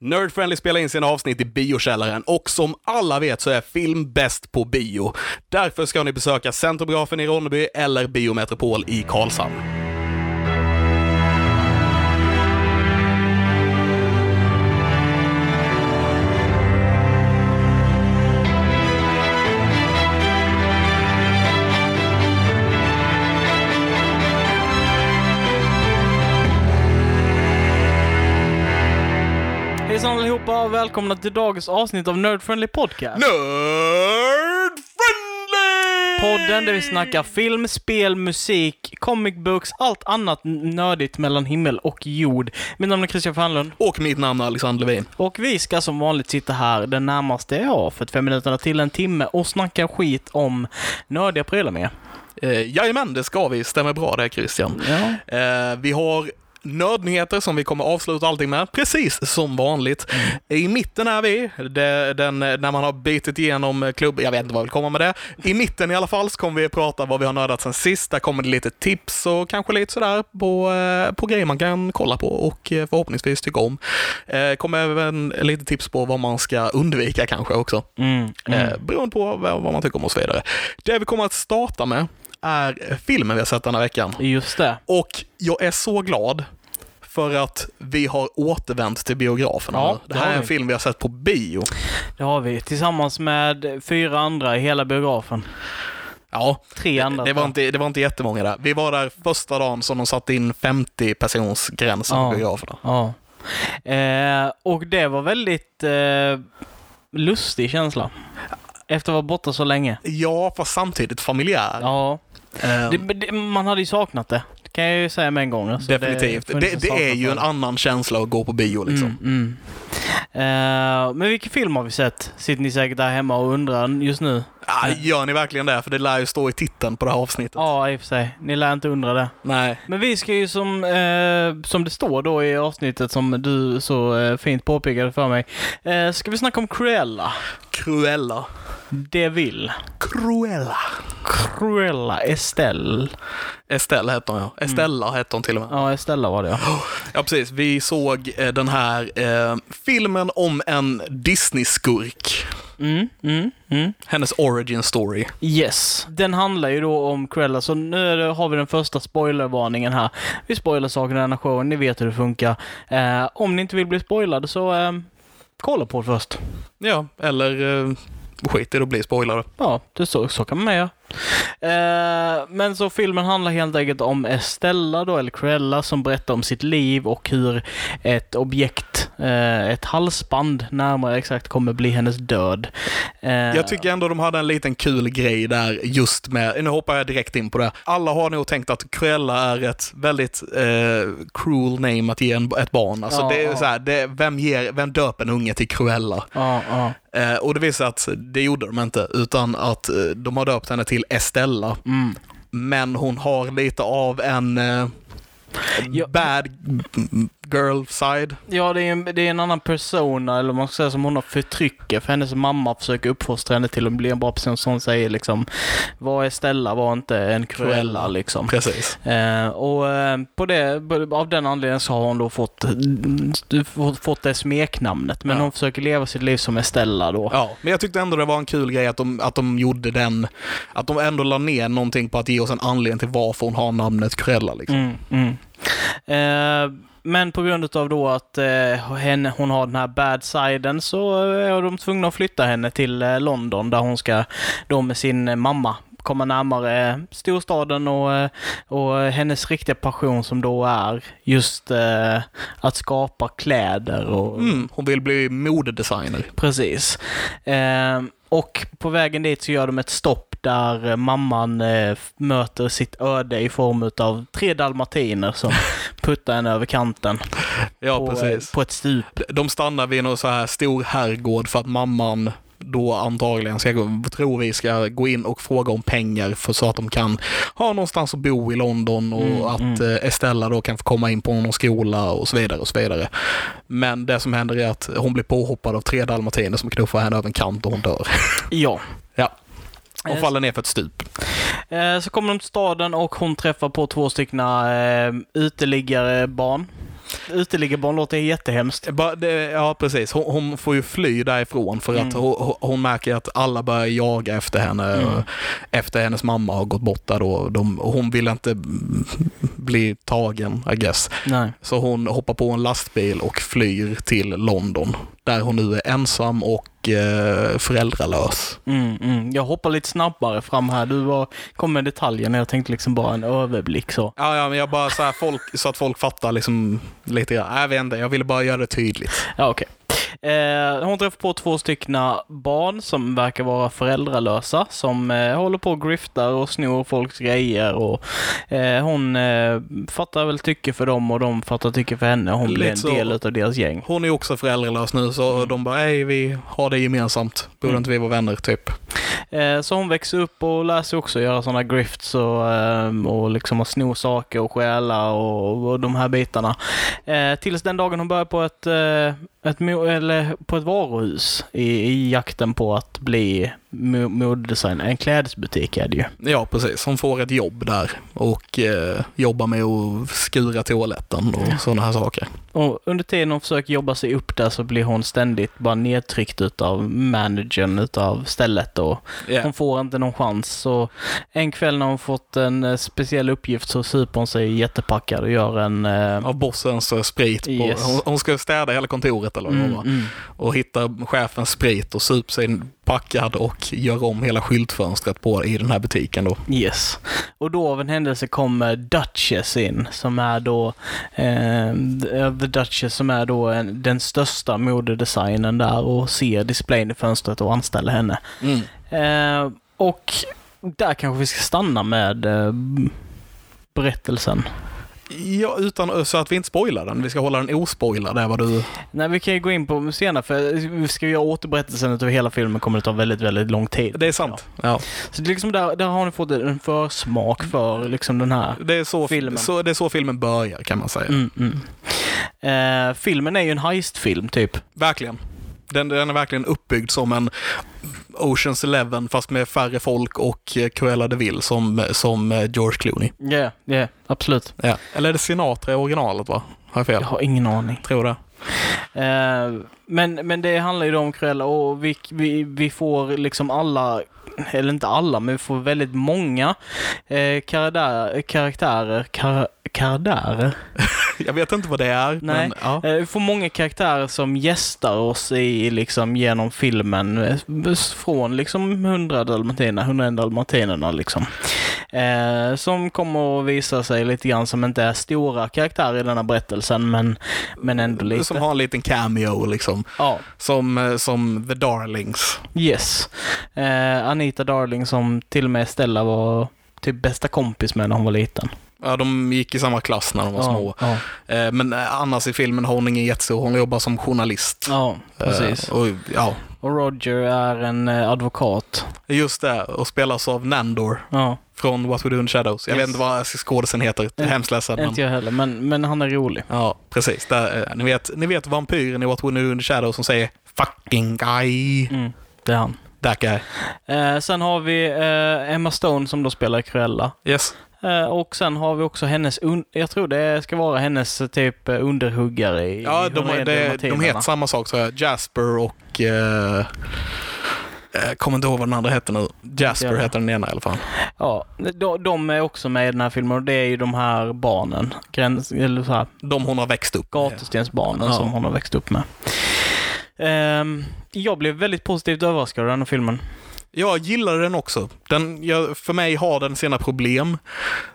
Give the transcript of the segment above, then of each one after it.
Nerdfriendly spelar in sina avsnitt i biokällaren och som alla vet så är film bäst på bio. Därför ska ni besöka Centrografen i Ronneby eller Biometropol i Karlshamn. Allihopa och välkomna till dagens avsnitt av Nerd Friendly Podcast. Nerd Friendly! Podden där vi snackar film, spel, musik, comic books, allt annat nördigt mellan himmel och jord. Mitt namn är Christian Fanlund Och mitt namn är Alexander Levin. och vi ska som vanligt sitta här den närmaste, ja, 45 minuterna till en timme och snacka skit om nördiga prylar med. Eh, jajamän, det ska vi. Stämmer bra det Christian. Ja. Eh, vi har nördnyheter som vi kommer avsluta allting med, precis som vanligt. I mitten är vi, det, den, när man har bitit igenom klubb, jag vet inte vad jag vill komma med det. I mitten i alla fall så kommer vi att prata vad vi har nördat sen sist. Där kommer det lite tips och kanske lite sådär på, eh, på grejer man kan kolla på och eh, förhoppningsvis tycka om. Eh, kommer även lite tips på vad man ska undvika kanske också. Mm, mm. Beroende på vad, vad man tycker om och så vidare. Det vi kommer att starta med är filmen vi har sett den här veckan. Just det. Och jag är så glad för att vi har återvänt till biograferna. Ja, det det här är en film vi har sett på bio. Det har vi. Tillsammans med fyra andra i hela biografen. Ja, Tre andra. det var, inte, det var inte jättemånga där. Vi var där första dagen som de satte in 50 persons gränsen Ja. på biograferna. Ja. Eh, och det var väldigt eh, lustig känsla. Efter att vara borta så länge. Ja, fast samtidigt familjär. Ja. Eh, Det, det, man hade ju saknat det. Det kan jag ju säga med en gång. Alltså, definitivt. Det, funnits det, är ju en det. annan känsla att gå på bio liksom. Mm, mm. Eh, men vilken film har vi sett? Sitter ni säkert där hemma och undrar just nu? Ja, gör ni verkligen det? För det lär ju stå i titeln på det här avsnittet. Ja, i och för sig. Ni lär inte undra det. Nej. Men vi ska ju som, eh, som det står då i avsnittet som du så eh, fint påpekade för mig. Eh, ska vi snacka om Cruella? Cruella. Det vill. Cruella. Cruella Estelle. Estelle hette hon ja. Estella hette hon till och med. Ja, Estella var det ja. Ja, precis. Vi såg eh, den här eh, filmen om en Disney-skurk. Mm, mm, mm. Hennes origin story. Yes. Den handlar ju då om Cruella, så nu har vi den första spoilervarningen här. Vi spoilar saker i den här showen, ni vet hur det funkar. Eh, om ni inte vill bli spoilade så eh, kolla på det först. Ja, eller eh, skit i det och bli spoilade. Ja, det så, så kan man göra. Eh, men så filmen handlar helt enkelt om Estella då, eller Cruella, som berättar om sitt liv och hur ett objekt, eh, ett halsband närmare exakt, kommer bli hennes död. Eh, Jag tycker ändå de hade en liten kul grej där just med, nu hoppar jag direkt in på det. Alla har nog tänkt att Cruella är ett väldigt eh, cruel name att ge en, ett barn. Alltså Ja, det är ja. så här, det, vem, ger, vem döper en unge till Cruella? Ja, ja. Eh, och det visar sig att det gjorde de inte, utan att eh, de har döpt henne till Estella. Mm. Men hon har lite av en eh, bad girl side. Ja, det är, en, det är en annan persona, eller man ska säga, som hon har förtrycker. För hennes mamma försöker uppfostra henne till att bli en bra person som säger liksom, vad är Stella, var inte en Cruella liksom. Precis. Eh, och eh, på det, av den anledningen så har hon då fått, fått det smeknamnet. Men Ja. hon försöker leva sitt liv som Estella då. Ja, men jag tyckte ändå det var en kul grej att de, att de gjorde den, att de ändå la ner någonting på att ge oss en anledning till varför hon har namnet Cruella. Liksom. Mm, mm. Eh, men på grund av då att eh, henne, hon har den här bad siden så är de tvungna att flytta henne till eh, London där hon ska då med sin eh, mamma komma närmare eh, storstaden och, eh, och hennes riktiga passion som då är just eh, att skapa kläder och Mm, hon vill bli modedesigner. Precis. Eh, och på vägen dit så gör de ett stopp där mamman eh, möter sitt öde i form av tre dalmatiner som puttar henne över kanten Ja, på, eh, precis. på ett stup. De stannar vid någon så här stor herrgård för att mamman då antagligen ska, gå- tror vi, ska gå in och fråga om pengar för så att de kan ha någonstans att bo i London och Mm, att mm. eh, Estella då kan få komma in på någon skola och så vidare och så vidare. Men det som händer är att hon blir påhoppad av tre dalmatiner som knuffar henne över en kant och hon dör. Ja. Ja. Hon faller ner för ett stup. Eh, så kommer de till staden och hon träffar på två stycken eh, uteliggare barn. Uteliggarbarn låter jättehemskt. Bara det, ja, precis. Hon, hon får ju fly därifrån för att Mm. hon, hon märker att alla börjar jaga efter henne. Mm. Efter hennes mamma har gått bort där då. De, hon vill inte bli tagen, I guess. Nej. Så hon hoppar på en lastbil och flyr till London. Där hon nu är ensam och eh, föräldralös. Mm, mm. Jag hoppar lite snabbare fram här. Du var, kom med detaljen. Jag tänkte liksom bara en överblick så. Ja, ja, men jag bara så, här, folk, så att folk fattar liksom lite grann. Jag vet inte, jag ville bara göra det tydligt. Ja, okej. Eh, hon träffar på två stycken barn som verkar vara föräldralösa, som eh, håller på och griftar och snor folks grejer. Och, eh, hon eh, fattar väl tycke för dem och de fattar tycke för henne. Hon blir Lite en så. del av deras gäng. Hon är också föräldralös nu, så de bara, hej, vi har det gemensamt. Borde Mm. inte vi vara vänner, typ? Eh, så hon växer upp och lär sig också göra sådana grifts och, eh, och liksom att sno saker och stjäla och, och de här bitarna. Tills den dagen hon börjar på ett, ett, eller på ett varuhus i, i jakten på att bli modedesigner. En klädesbutik är det ju. Ja, precis. Hon får ett jobb där och eh, jobbar med att skura toaletten och sådana här saker. Och under tiden hon försöker jobba sig upp där så blir hon ständigt bara nedtryckt utav managern utav stället och Ja. Hon får inte någon chans. Så en kväll när hon fått en eh, speciell uppgift så super hon sig jättepackad och gör en... eh, Av bossens eh, sprit. På, Yes. hon, hon ska städa hela kontoret eller vad mm, mm. Och hittar chefens sprit och super sig packad och gör om hela skyltfönstret på i den här butiken då. Yes. Och då av en händelse kommer Duchess in, som är då eh, The Duchess som är då en, den största modedesignern där och ser displayen i fönstret och anställer henne. Mm. Eh, och där kanske vi ska stanna med eh, berättelsen. Ja, utan, så att vi inte spoilar den. Vi ska hålla den ospoilad, är vad du... Nej, vi kan ju gå in på senare för vi ska göra återberättelsen utav hela filmen kommer det ta väldigt, väldigt lång tid. Det är sant. Ja. Så det är liksom där, där har ni fått en försmak för liksom den här Det, är så, Filmen. Så, det är så filmen börjar kan man säga. Mm, mm. Eh, filmen är ju en heistfilm typ. Verkligen. Den, den är verkligen uppbyggd som en Oceans Eleven fast med färre folk och eh, Cruella de Vil som, som eh, George Clooney. Ja, yeah, yeah, absolut. Ja. Eller är det Sinatra i originalet va? Har jag fel? Jag har ingen aning. Tror det. Eh, men, men det handlar ju då om Cruella och vi, vi, vi får liksom alla, eller inte alla, men vi får väldigt många eh, karaktärer, karaktärer, kar, karaktärer. Jag vet inte vad det är, Nej. men ja. Eh, Vi får många karaktärer som gästar oss i, liksom, genom filmen. eh, Från liksom 100 dalmatinerna, 101 dalmatinerna liksom. Eh, som kommer att visa sig lite grann som inte är stora karaktärer i denna berättelsen, men, men ändå lite. Som har en liten cameo liksom. Ja, Som, eh, som The Darlings. yes. Eh, Anita Darling som till och med Stella var typ bästa kompis med när hon var liten. Ja, de gick i samma klass när de var små. Ja, Eh, Men eh, annars i filmen har hon ingen jättestor, hon jobbar som journalist. ja precis. Eh, Och, ja, Och Roger är en advokat. just det. Och spelas av Nandor Ja, från What We Do in the Shadows. Jag Yes. vet inte vad skådisen heter, Eh, hemskt ledsen. Inte jag heller, men, men han är rolig. ja, precis. Där, eh, ni, vet, ni vet vampyren i What We Do in the Shadows som säger “fucking guy”. Mm, det är han. That guy. Eh, sen har vi eh, Emma Stone som då spelar Cruella. Yes. Eh, och sen har vi också hennes, jag tror det ska vara hennes eh, typ eh, underhuggare i Ja, de, är de, de Dalmatinerna. heter samma sak, så jag. Jasper och... Eh, jag kommer inte ihåg vad den andra heter nu. Jasper Ja. heter den ena i alla fall. Ja, de, de är också med i den här filmen och det är ju de här barnen. Gräns, eller så här, De hon har växt upp med. gatustensbarnen Ja. som hon har växt upp med. Ehm, jag blev väldigt positivt överraskad av den här filmen. Jag gillar den också. Den, jag, för mig har den sina problem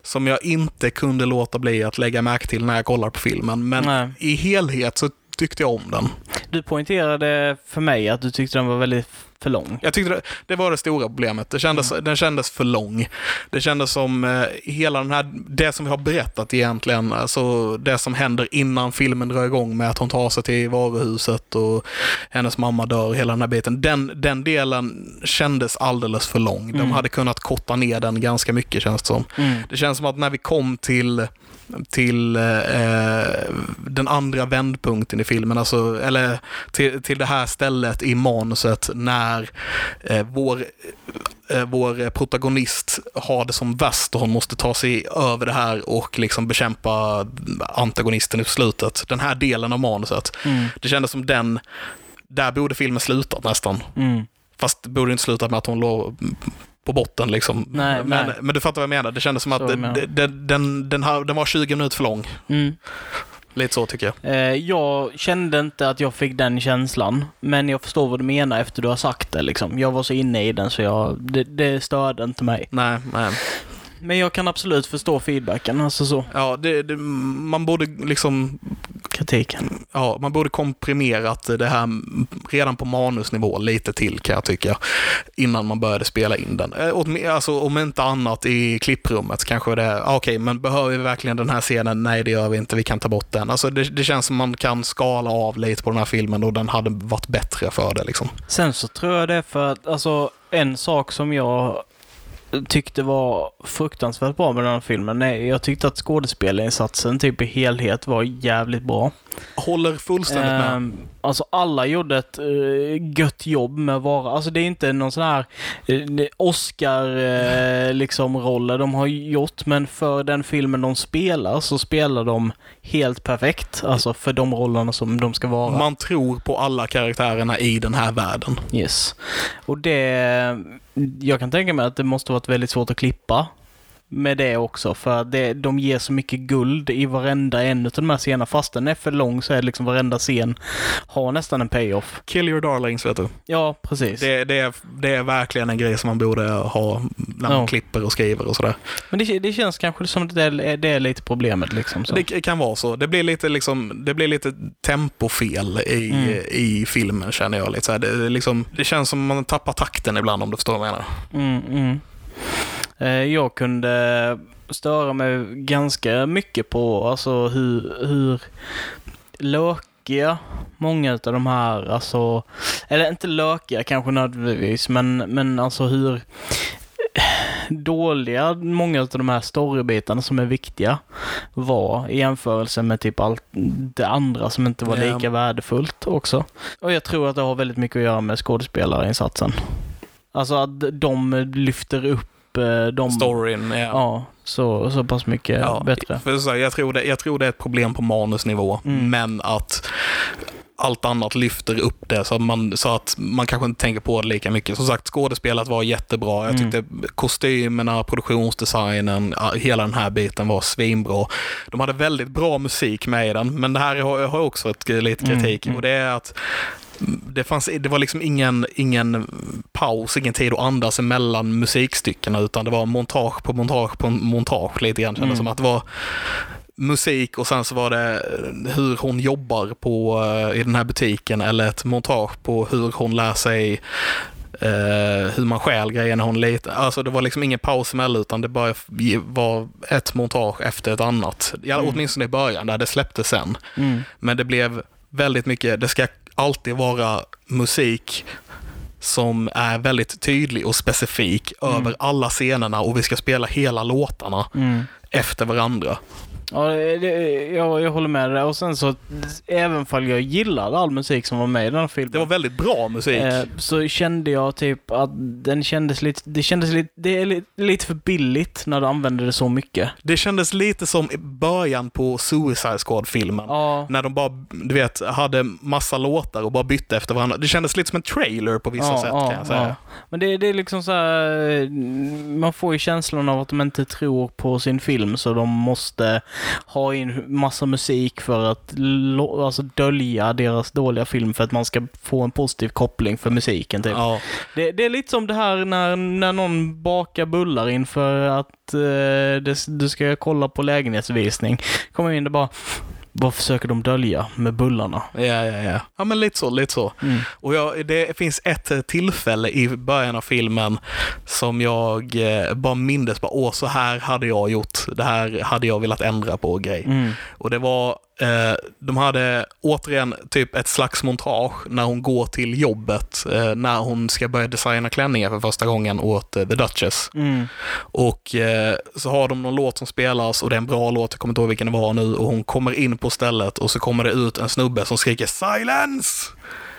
som jag inte kunde låta bli att lägga märke till när jag kollar på filmen. Men Nej. i helhet så tyckte jag om den. Du poängterade för mig att du tyckte den var väldigt för lång. Jag tyckte det, det var det stora problemet. Det kändes, Den kändes för lång. Det kändes som eh, hela den här, det som vi har berättat egentligen, alltså det som händer innan filmen drar igång med att hon tar sig till varuhuset och hennes mamma dör, hela den här biten. Den, den delen kändes alldeles för lång. De Mm. hade kunnat korta ner den ganska mycket känns det som. Mm. Det känns som att när vi kom till till eh, den andra vändpunkten i filmen, alltså, eller till, till det här stället i manuset när eh, vår eh, vår protagonist har det som värst och hon måste ta sig över det här och liksom bekämpa antagonisten i slutet. Den här delen av manuset. Mm. Det kändes som den, där borde filmen slutat nästan. Mm. Fast det borde inte slutat med att hon låg på botten liksom. Nej, men, nej. men du fattar vad jag menar. Det kändes som att den, den, den, här, den var 20 minuter för lång. Mm. Lite så tycker jag. Eh, jag kände inte att jag fick den känslan, men jag förstår vad du menar efter du har sagt det. Liksom. Jag var så inne i den så jag, det, det störde inte mig. Nej, nej. Men jag kan absolut förstå feedbacken, alltså så. Ja, det, det, man borde liksom Kritiken. Ja, man borde komprimerat det här redan på manusnivå lite till kan jag tycka. Innan man började spela in den. Eh, Alltså om inte annat i klipprummet kanske det, ah, okej, men behöver vi verkligen den här scenen? Nej, det gör vi inte, vi kan ta bort den. Alltså det, det känns som man kan skala av lite på den här filmen och den hade varit bättre för det liksom. Sen så tror jag det är för att, alltså en sak som jag tyckte var fruktansvärt bra med den här filmen, är, jag tyckte att skådespelarinsatsen typ i helhet var jävligt bra. Håller fullständigt med. Ehm, alltså alla gjorde ett uh, gött jobb med att vara, alltså det är inte någon sån här uh, Oscar uh, liksom roller de har gjort, men för den filmen de spelar så spelar de helt perfekt. Alltså för de rollerna som de ska vara. Man tror på alla karaktärerna i den här världen. Yes. Och det, jag kan tänka mig att det måste varit väldigt svårt att klippa med det också, för det, de ger så mycket guld i varenda en av de här scenerna. Fast den är för lång så är det liksom varenda scen har nästan en payoff. Kill your darlings, vet du. Ja, precis. Det, det, är, det är verkligen en grej som man borde ha när man Ja. klipper och skriver och sådär. Men det, det känns kanske som att det är, det är lite problemet liksom. Så. Det kan vara så. Det blir lite, liksom, det blir lite tempofel i, Mm. i filmen känner jag. Lite så här. Det, liksom, det känns som man tappar takten ibland om du förstår vad jag menar. Mm, mm. Eh, Jag kunde störa mig ganska mycket på alltså hur, hur lökiga många av de här, alltså, eller inte lökiga kanske nödvändigtvis, men, men alltså hur dåliga många av de här storybitarna som är viktiga var i jämförelse med typ allt det andra som inte var lika värdefullt också. Och jag tror att det har väldigt mycket att göra med skådespelarinsatsen. Alltså att de lyfter upp eh, de... Storyn, ja. Ja, så, så pass mycket Ja, bättre. För så här, jag, tror det, jag tror det är ett problem på manusnivå, Mm. men att allt annat lyfter upp det så att, man, så att man kanske inte tänker på det lika mycket. Som sagt, skådespelet var jättebra. Jag Mm. tyckte kostymerna, produktionsdesignen, hela den här biten var svinbra. De hade väldigt bra musik med i den, men det här har jag har jag också ett, lite Mm, kritik mm. och det är att det, fanns, det var liksom ingen, ingen paus, ingen tid att andas emellan musikstyckena utan det var montage på montage på montage lite grann. Kändes Mm. som att det var musik och sen så var det eh, hur hon jobbar på, eh, i den här butiken eller ett montage på hur hon lär sig eh, hur man stjäl grejer när hon letar. Alltså det var liksom ingen paus emellan utan det bara var ett montage efter ett annat. Ja, Mm. Åtminstone i början där det släpptes sen. Mm. Men det blev väldigt mycket, det ska alltid vara musik som är väldigt tydlig och specifik Mm. över alla scenerna och vi ska spela hela låtarna Mm. efter varandra. Ja, det, jag, jag håller med dig. Och sen så, även fall jag gillade all musik som var med i den här filmen. Det var väldigt bra musik. Eh, så kände jag typ att den kändes lite, det kändes lite, det är lite, för billigt när du använder det så mycket. Det kändes lite som i början på Suicide Squad-filmen. Ja, När de bara, du vet, hade massa låtar och bara bytte efter varandra. Det kändes lite som en trailer på vissa ja, sätt ja, kan jag säga. Men det, det är liksom så här, man får ju känslan av att de inte tror på sin film så de måste ha in massa musik för att alltså dölja deras dåliga film för att man ska få en positiv koppling för musiken. Typ. Ja. Det, det är lite som det här när, när någon bakar bullar inför att eh, det, du ska kolla på lägenhetsvisning. Kommer in och bara, vad försöker de dölja med bullarna? Ja, ja, ja. Ja, men lite så, lite så. Mm. Och jag, det finns ett eh, tillfälle i början av filmen som jag eh, bara mindes, bara, åh, så här hade jag gjort. Det här hade jag velat ändra på grej. Mm. Och det var eh, de hade återigen typ ett slags montage när hon går till jobbet, eh, när hon ska börja designa klänningar för första gången åt eh, The Duchess. Mm. Och eh, så har de någon låt som spelas och det är en bra låt, jag kommer inte ihåg vilken det var nu, och hon kommer in på stället och så kommer det ut en snubbe som skriker “Silence!”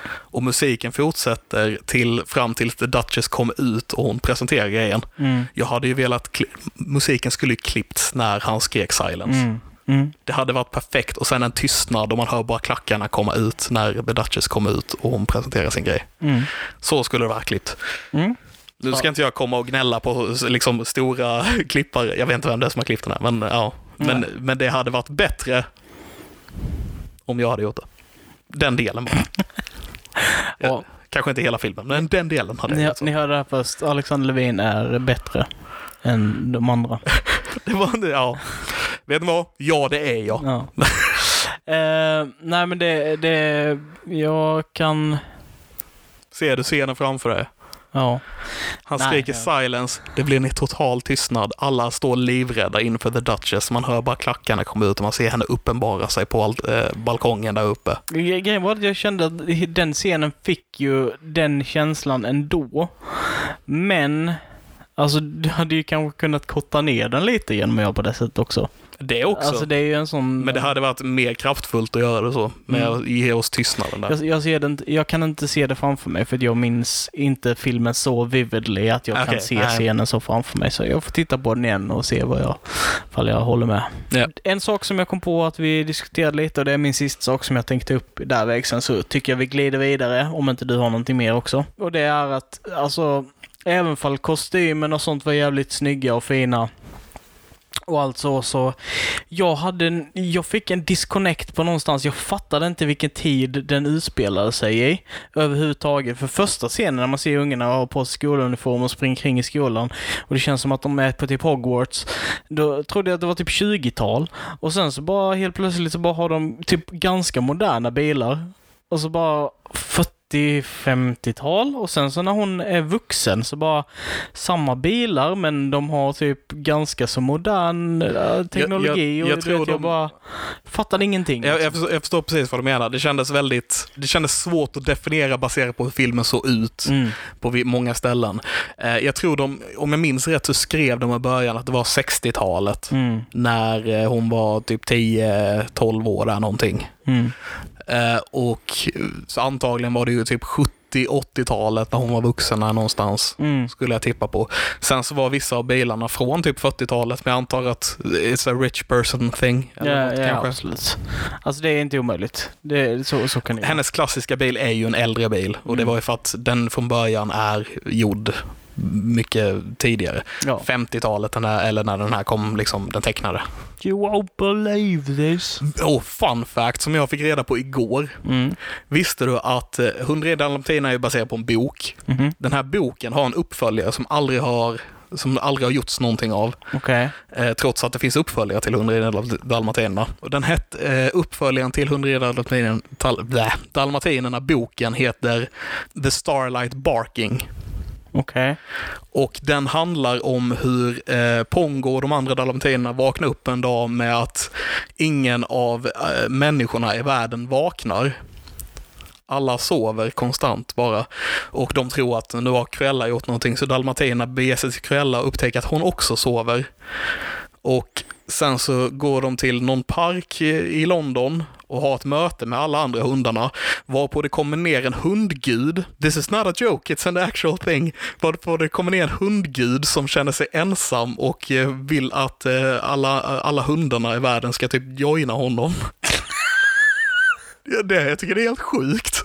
Och musiken fortsätter till, fram tills The Duchess kommer ut och hon presenterar grejen. Mm. Jag hade ju velat, musiken skulle ju klippts när han skrek “Silence”. Mm. Mm. Det hade varit perfekt och sen en tystnad och man hör bara klackarna komma ut när The Duchess kommer ut och hon presenterar sin grej. Mm. Så skulle det vara klippt. Mm. Nu ska Ja. inte jag komma och gnälla på liksom, stora klippare. Jag vet inte vem det är som har klippt den här, men ja. Men, men det hade varit bättre om jag hade gjort det. Den delen bara. Ja. Kanske inte hela filmen, men den delen hade jag Ni, gjort. så. ni hörde det här först. Alexander Levin är bättre än de andra. Det var, ja. Vet ni vad? Ja, det är jag. Ja. eh, nej, men det, det... Jag kan... Ser du scenen framför dig? Ja. Han Nej, skriker ja. silence, det blir en total tystnad. Alla står livrädda inför The Duchess. Man hör bara klackarna komma ut och man ser henne uppenbara sig på all, eh, balkongen där uppe. Gre- Grejen var att jag kände att den scenen fick ju den känslan ändå. Men, alltså du hade ju kanske kunnat korta ner den lite genom att göra på det sättet också. Det också. Alltså det är ju en sån... Men det hade varit mer kraftfullt att göra det så. Med Mm. att ge oss tystnaden där. Jag, jag, ser det inte, jag kan inte se det framför mig för jag minns inte filmen så vividly att jag kan Okej, se nej. scenen så framför mig. Så jag får titta på den igen och se vad jag, ifall jag håller med. Ja. En sak som jag kom på att vi diskuterade lite och det är min sista sak som jag tänkte upp där väg så tycker jag vi glider vidare om inte du har någonting mer också. Och det är att, alltså, även fall kostymen och sånt var jävligt snygga och fina och allt så, så jag hade en, jag fick en disconnect på någonstans. Jag fattade inte vilken tid den utspelade sig i överhuvudtaget. För första scenen när man ser ungarna ha på sig skoluniform och springa kring i skolan och det känns som att de är på typ Hogwarts. Då trodde jag att det var typ 20-tal och sen så bara helt plötsligt så bara har de typ ganska moderna bilar och så bara 40-50-tal och sen så när hon är vuxen så bara samma bilar men de har typ ganska så modern eh, teknologi jag och du tror vet, jag de- bara fattade ingenting. Jag, jag, förstår, jag förstår precis vad du menar. Det kändes väldigt... Det kändes svårt att definiera baserat på hur filmen såg ut Mm. på många ställen. Eh, jag tror de, om jag minns rätt så skrev de i början att det var 60-talet. Mm. När eh, hon var typ 10-12 år där någonting. Mm. Eh, och så antagligen var det ju typ 70-80-talet när hon var vuxen här någonstans. Mm. Skulle jag tippa på. Sen så var vissa av bilarna från typ 40-talet, men jag antar att it's a rich person thing. Ja, ja, kanske. absolut. Alltså det är inte omöjligt. Det, så, så kan det Hennes klassiska bil är ju en äldre bil och det Mm. var ju för att den från början är gjord mycket tidigare. ja. 50-talet, den här, eller när den här kom, liksom den tecknade. You won't believe this. Och fun fact som jag fick reda på igår. Mm. Visste du att eh, 101 dalmatiner är baserad på en bok? Mhm. Den här boken har en uppföljare som aldrig har som aldrig har gjorts någonting av, Okej. eh, trots att det finns uppföljare till 101 dalmatinerna. Och Den hette, eh, uppföljaren till 101 dalmatinerna, tal, dalmatinerna, boken heter The Starlight Barking. Okej. Och den handlar om hur eh, Pongo och de andra dalmatinerna vaknar upp en dag med att ingen av eh, människorna i världen vaknar. Alla sover konstant bara. Och de tror att nu har Cruella gjort någonting, så dalmatinerna beger sig till Cruella och upptäcker att hon också sover. Och sen så går de till någon park i London och har ett möte med alla andra hundarna, varpå det kommer ner en hundgud. This is not a joke, it's an actual thing. Varpå det kommer ner en hundgud som känner sig ensam och eh, vill att eh, alla, alla hundarna i världen ska typ joina honom. Det, jag tycker det är helt sjukt.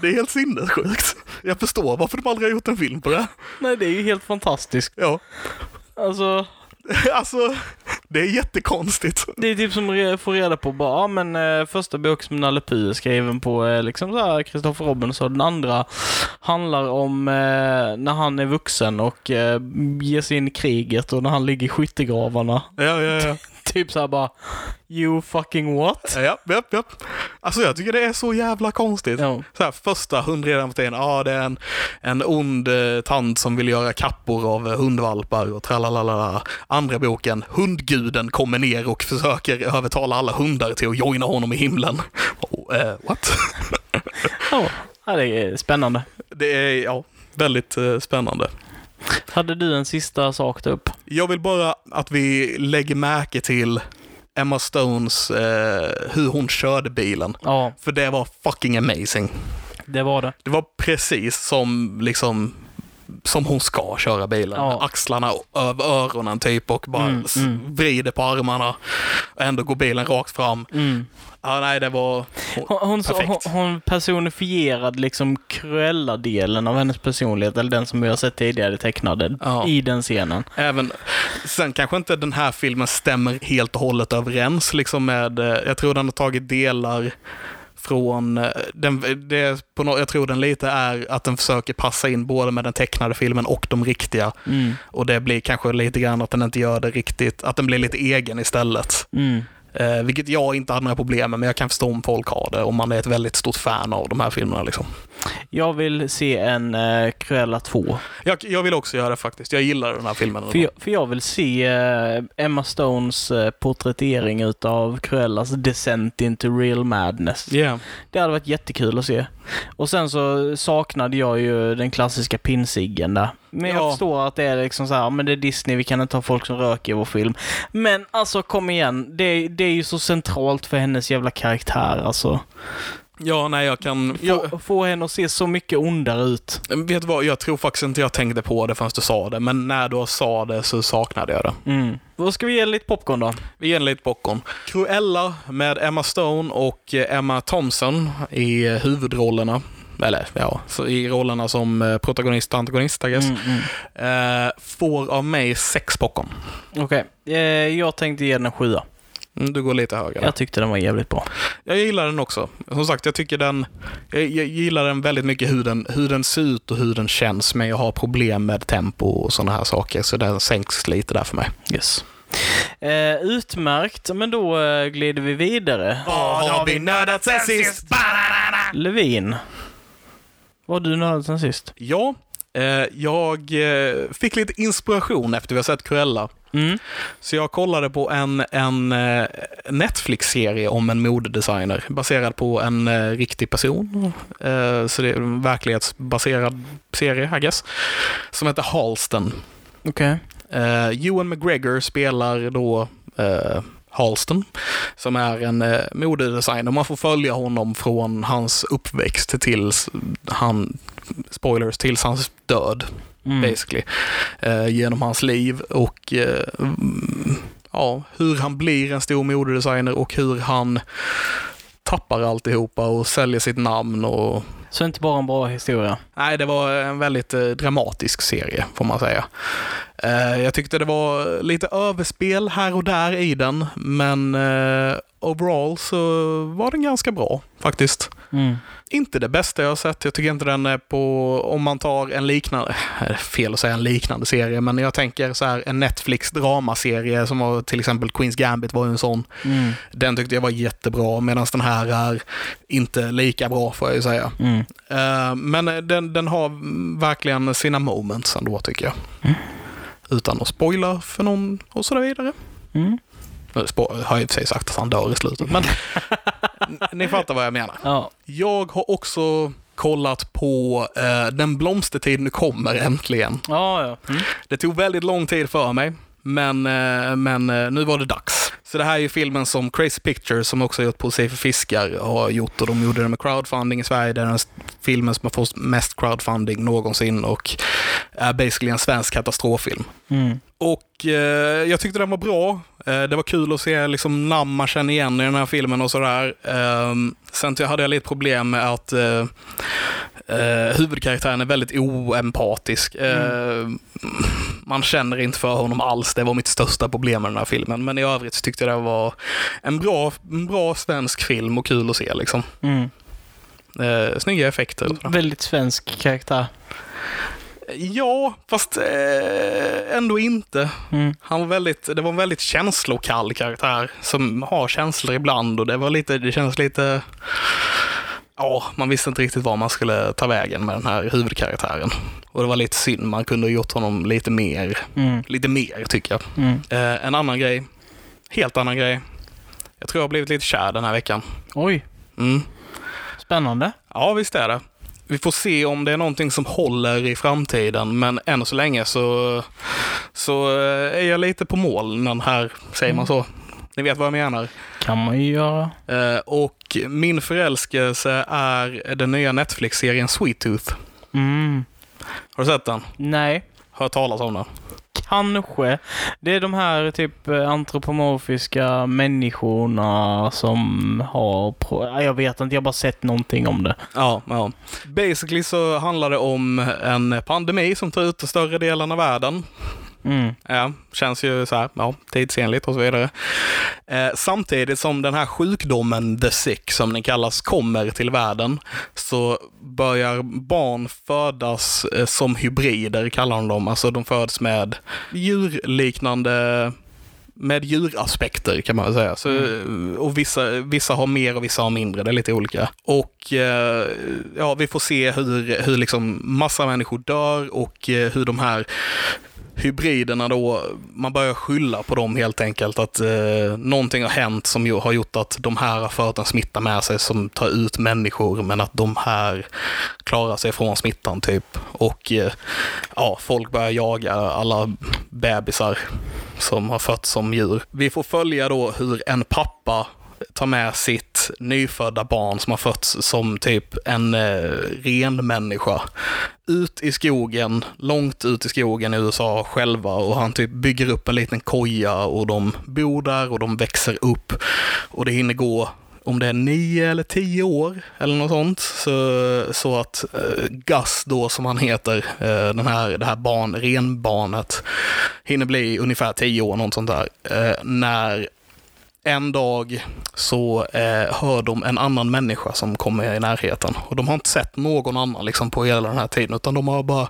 Det är helt sinnessjukt. Jag förstår varför de aldrig har gjort en film på det. Nej, det är ju helt fantastiskt. Ja, Alltså, alltså, det är jättekonstigt. det är typ som att få reda på bara, ja, men eh, första bok som Nalle Puh är skriven på är liksom så här Kristoffer Robinson. Den andra handlar om eh, när han är vuxen och eh, ger sig in i kriget och när han ligger i skyttegravarna. Ja, ja, ja. typ såhär bara You fucking what? Ja, japp, japp. Alltså jag tycker det är så jävla konstigt. Ja. Så här, första hundredan ja det är en, en ond eh, tant som vill göra kappor av eh, hundvalpar och tralalala. Andra boken, hundguden kommer ner och försöker övertala alla hundar till att joina honom i himlen. Oh, eh, what? Ja, ja, det är spännande. Det är, ja, väldigt eh, spännande. Hade du en sista sak upp? Jag vill bara att vi lägger märke till Emma Stones, eh, hur hon körde bilen. Ja, För det var fucking amazing. det var det. Det var precis som liksom som hon ska köra bilen. Ja. Axlarna över öronen typ och bara Mm, mm. vrider på armarna. Och ändå går bilen rakt fram. Mm. Ja, nej, det var... Hon, hon, Perfekt. hon, hon personifierade liksom Cruella-delen av hennes personlighet, eller den som vi har sett tidigare tecknade, Ja. i den scenen. Även, sen kanske inte den här filmen stämmer helt och hållet överens liksom med, eh, jag tror den har tagit delar från, eh, den, det, på nå- jag tror den lite är att den försöker passa in både med den tecknade filmen och de riktiga. Mm. Och det blir kanske lite grann att den inte gör det riktigt, att den blir lite egen istället. Mm. Eh, vilket jag inte hade några problem med, men jag kan förstå om folk har det, om man är ett väldigt stort fan av de här filmerna. Liksom. Jag vill se en uh, Cruella 2. Jag, jag vill också göra det faktiskt, jag gillar den här filmen. För jag, för jag vill se eh, Emma Stones uh, porträttering utav Cruellas descent into real madness. Yeah. Det hade varit jättekul att se. Och sen så saknade jag ju den klassiska pinsiggen där. Men jag Ja. förstår att det är liksom så här, men det är Disney, vi kan inte ha folk som röker i vår film. Men alltså kom igen, det, det är ju så centralt för hennes jävla karaktär alltså. Ja, nej, jag kan... Jag, Få, få henne att se så mycket ondare ut. vet du vad, jag tror faktiskt inte jag tänkte på det förrän du sa det, men när du sa det så saknade jag det. Mm. Vad ska vi ge lite popcorn då? Vi ger lite popcorn. Cruella med Emma Stone och Emma Thompson i huvudrollerna. Eller ja, så i rollerna som eh, protagonist och antagonist, I guess. Mm, mm. Eh, får av mig sex popcorn. Okej, eh, jag tänkte ge den en sjua. Mm, Du går lite högre. Jag tyckte den var jävligt bra. Jag gillar den också. Som sagt, jag tycker den... Jag, jag gillar den väldigt mycket hur den, hur den ser ut och hur den känns, men jag har problem med tempo och sådana här saker, så den sänks lite där för mig. Yes. Eh, utmärkt, men då eh, glider vi vidare. Vad har vi nördat sen sist? Levin. Vad har du nördat sen sist? Ja, eh, jag eh, fick lite inspiration efter vi har sett Cruella. Mm. Så jag kollade på en, en eh, Netflix-serie om en modedesigner baserad på en eh, riktig person. Eh, så det är en verklighetsbaserad serie, I guess. Som heter Halston. Uh, Ewan McGregor spelar då eh, Halston, som är en uh, modedesigner. Man får följa honom från hans uppväxt tills han, spoilers, tills hans död Mm. basically, eh, genom hans liv och eh, ja, hur han blir en stor modedesigner och hur han tappar alltihopa och säljer sitt namn och Så inte bara en bra historia. Nej, det var en väldigt eh, dramatisk serie, får man säga. Eh, jag tyckte det var lite överspel här och där i den, men eh, overall så var den ganska bra, faktiskt. Mm. Inte det bästa jag har sett. Jag tycker inte den är på, om man tar en liknande, fel att säga en liknande serie, men jag tänker så här en Netflix dramaserie som var till exempel Queens Gambit var ju en sån. Mm. Den tyckte jag var jättebra, medan den här är inte lika bra får jag ju säga. Mm. Eh, men den, den har verkligen sina moments ändå tycker jag. Mm. Utan att spoila för någon och så vidare. Nu har jag i och för sig sagt att han dör i slutet, men ni fattar vad jag menar. Ja. Jag har också kollat på eh, Den blomstertid nu kommer äntligen. Ja, ja. Mm. Det tog väldigt lång tid för mig, men, eh, men eh, nu var det dags. Så det här är ju filmen som Crazy Pictures, som också har gjort På sig för fiskar, har gjort och de gjorde den med crowdfunding i Sverige. Det är den filmen som har fått mest crowdfunding någonsin och är basically en svensk katastroffilm. Mm. Och eh, jag tyckte den var bra. Eh, det var kul att se liksom, känner igen i den här filmen och sådär. Eh, sen hade jag lite problem med att eh, eh, huvudkaraktären är väldigt oempatisk. Eh, man känner inte för honom alls. Det var mitt största problem med den här filmen. Men i övrigt så tyckte jag det var en bra, en bra svensk film och kul att se. Liksom. Mm. Eh, snygga effekter. Väldigt svensk karaktär. Ja, fast eh, ändå inte. Mm. Han var väldigt, det var en väldigt känslokall karaktär som har känslor ibland och det var lite, det känns lite Ja, man visste inte riktigt var man skulle ta vägen med den här huvudkaraktären. Och det var lite synd, man kunde ha gjort honom lite mer, Mm. lite mer tycker jag. Mm. Eh, en annan grej, helt annan grej. Jag tror jag har blivit lite kär den här veckan. Oj, Mm. spännande. Ja, visst är det. Vi får se om det är någonting som håller i framtiden, men än så länge så, så eh, är jag lite på molnen här, säger man så. Ni vet vad jag menar. Kan man ju göra. Eh, och min förälskelse är den nya Netflix-serien Sweet Tooth. Mm. Har du sett den? Nej, Hört talas om den? Kanske. Det är de här typ eh, antropomorfiska människorna som har... Jag vet inte, jag har bara sett någonting om det. Ja, ja. Basically så handlar det om en pandemi som tar ut större delen av världen. Mm. Ja, känns ju så här, ja, tidsenligt och så vidare. Eh, samtidigt som den här sjukdomen, the sick, som den kallas, kommer till världen, så börjar barn födas eh, som hybrider, kallar de dem. Alltså de föds med djurliknande med djuraspekter kan man väl säga. Så, och vissa, vissa har mer och vissa har mindre, det är lite olika. Och eh, ja, vi får se hur, hur liksom massa människor dör och eh, hur de här hybriderna då, man börjar skylla på dem helt enkelt. Att eh, någonting har hänt som ju, har gjort att de här har fört en smitta med sig som tar ut människor, men att de här klarar sig från smittan typ. Och eh, ja, folk börjar jaga alla bebisar som har fötts som djur. Vi får följa då hur en pappa tar med sitt nyfödda barn som har fötts som typ en eh, ren människa ut i skogen, långt ut i skogen i USA själva och han typ bygger upp en liten koja och de bor där och de växer upp och det hinner gå om det är nio eller tio år eller något sånt. Så, så att eh, Gus då som han heter, eh, den här, det här barn, renbarnet, hinner bli ungefär tio år, något sånt där. Eh, när en dag så eh, hör de en annan människa som kommer i närheten. Och de har inte sett någon annan liksom, på hela den här tiden, utan de har bara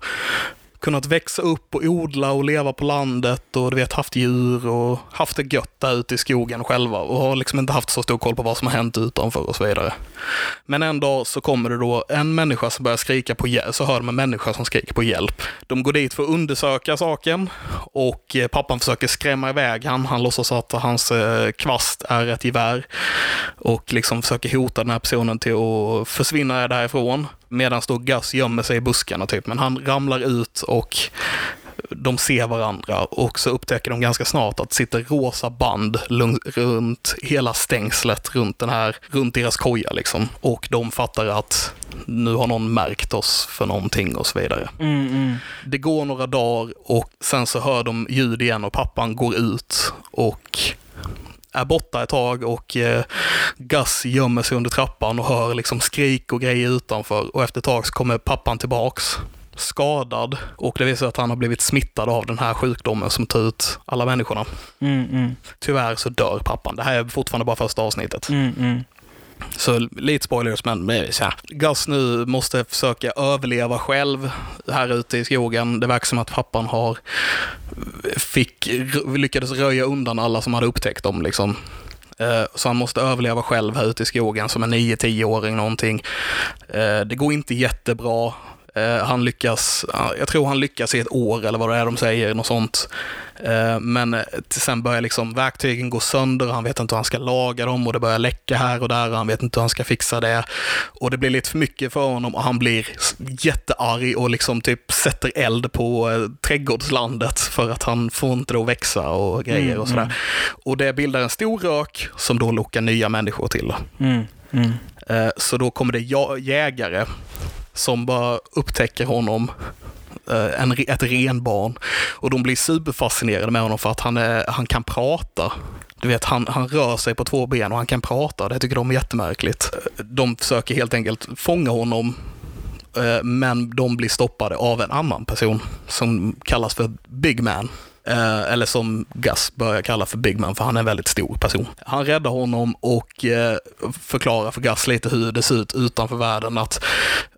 kunnat växa upp och odla och leva på landet och du vet haft djur och haft det gött där ute i skogen själva och har liksom inte haft så stor koll på vad som har hänt utanför och så vidare. Men en dag så kommer det då en människa som börjar skrika på hjälp, så hör de en människa som skriker på hjälp. De går dit för att undersöka saken och eh, pappan försöker skrämma iväg han. Han låtsas att hans eh, kvast är ett gevär och liksom försöker hota den här personen till att försvinna därifrån. Medan då Gus gömmer sig i buskarna typ, men han ramlar ut och de ser varandra och så upptäcker de ganska snart att det sitter rosa band runt hela stängslet runt den här, runt deras koja liksom. Och de fattar att nu har någon märkt oss för någonting och så vidare. Mm, mm. Det går några dagar och sen så hör de ljud igen och pappan går ut och är borta ett tag och eh, Gus gömmer sig under trappan och hör liksom skrik och grejer utanför och efter ett tag så kommer pappan tillbaks skadad och det visar sig att han har blivit smittad av den här sjukdomen som tar ut alla människorna. Mm, mm. Tyvärr så dör pappan. Det här är fortfarande bara första avsnittet. Mm, mm. Så lite spoilers, men ja. Gus nu måste försöka överleva själv här ute i skogen. Det verkar som att pappan har fick, lyckades röja undan alla som hade upptäckt dem. Liksom. Eh, så han måste överleva själv här ute i skogen som en 9-10-åring någonting. Eh, det går inte jättebra. Eh, Han lyckas, ja, jag tror han lyckas i ett år eller vad det är de säger, något sånt. Eh, Men eh, sen börjar liksom verktygen gå sönder, han vet inte hur han ska laga dem och det börjar läcka här och där och han vet inte hur han ska fixa det. Och det blir lite för mycket för honom och han blir jättearg och liksom typ sätter eld på eh, trädgårdslandet för att han får inte det att växa och grejer Mm, och sådär. Och det bildar en stor rök som då lockar nya människor till. Mm, mm. Så då kommer det jägare som bara upptäcker honom, eh, en, ett renbarn. Och de blir superfascinerade med honom för att han, är, han kan prata. Du vet, han, han rör sig på två ben och han kan prata. Det tycker de är jättemärkligt. De försöker helt enkelt fånga honom, eh, men de blir stoppade av en annan person som kallas för Big Man. Eh, eller som Gus börjar kalla för Big Man, för han är en väldigt stor person. Han räddar honom och eh, förklarar för Gus lite hur det ser ut utanför världen. Att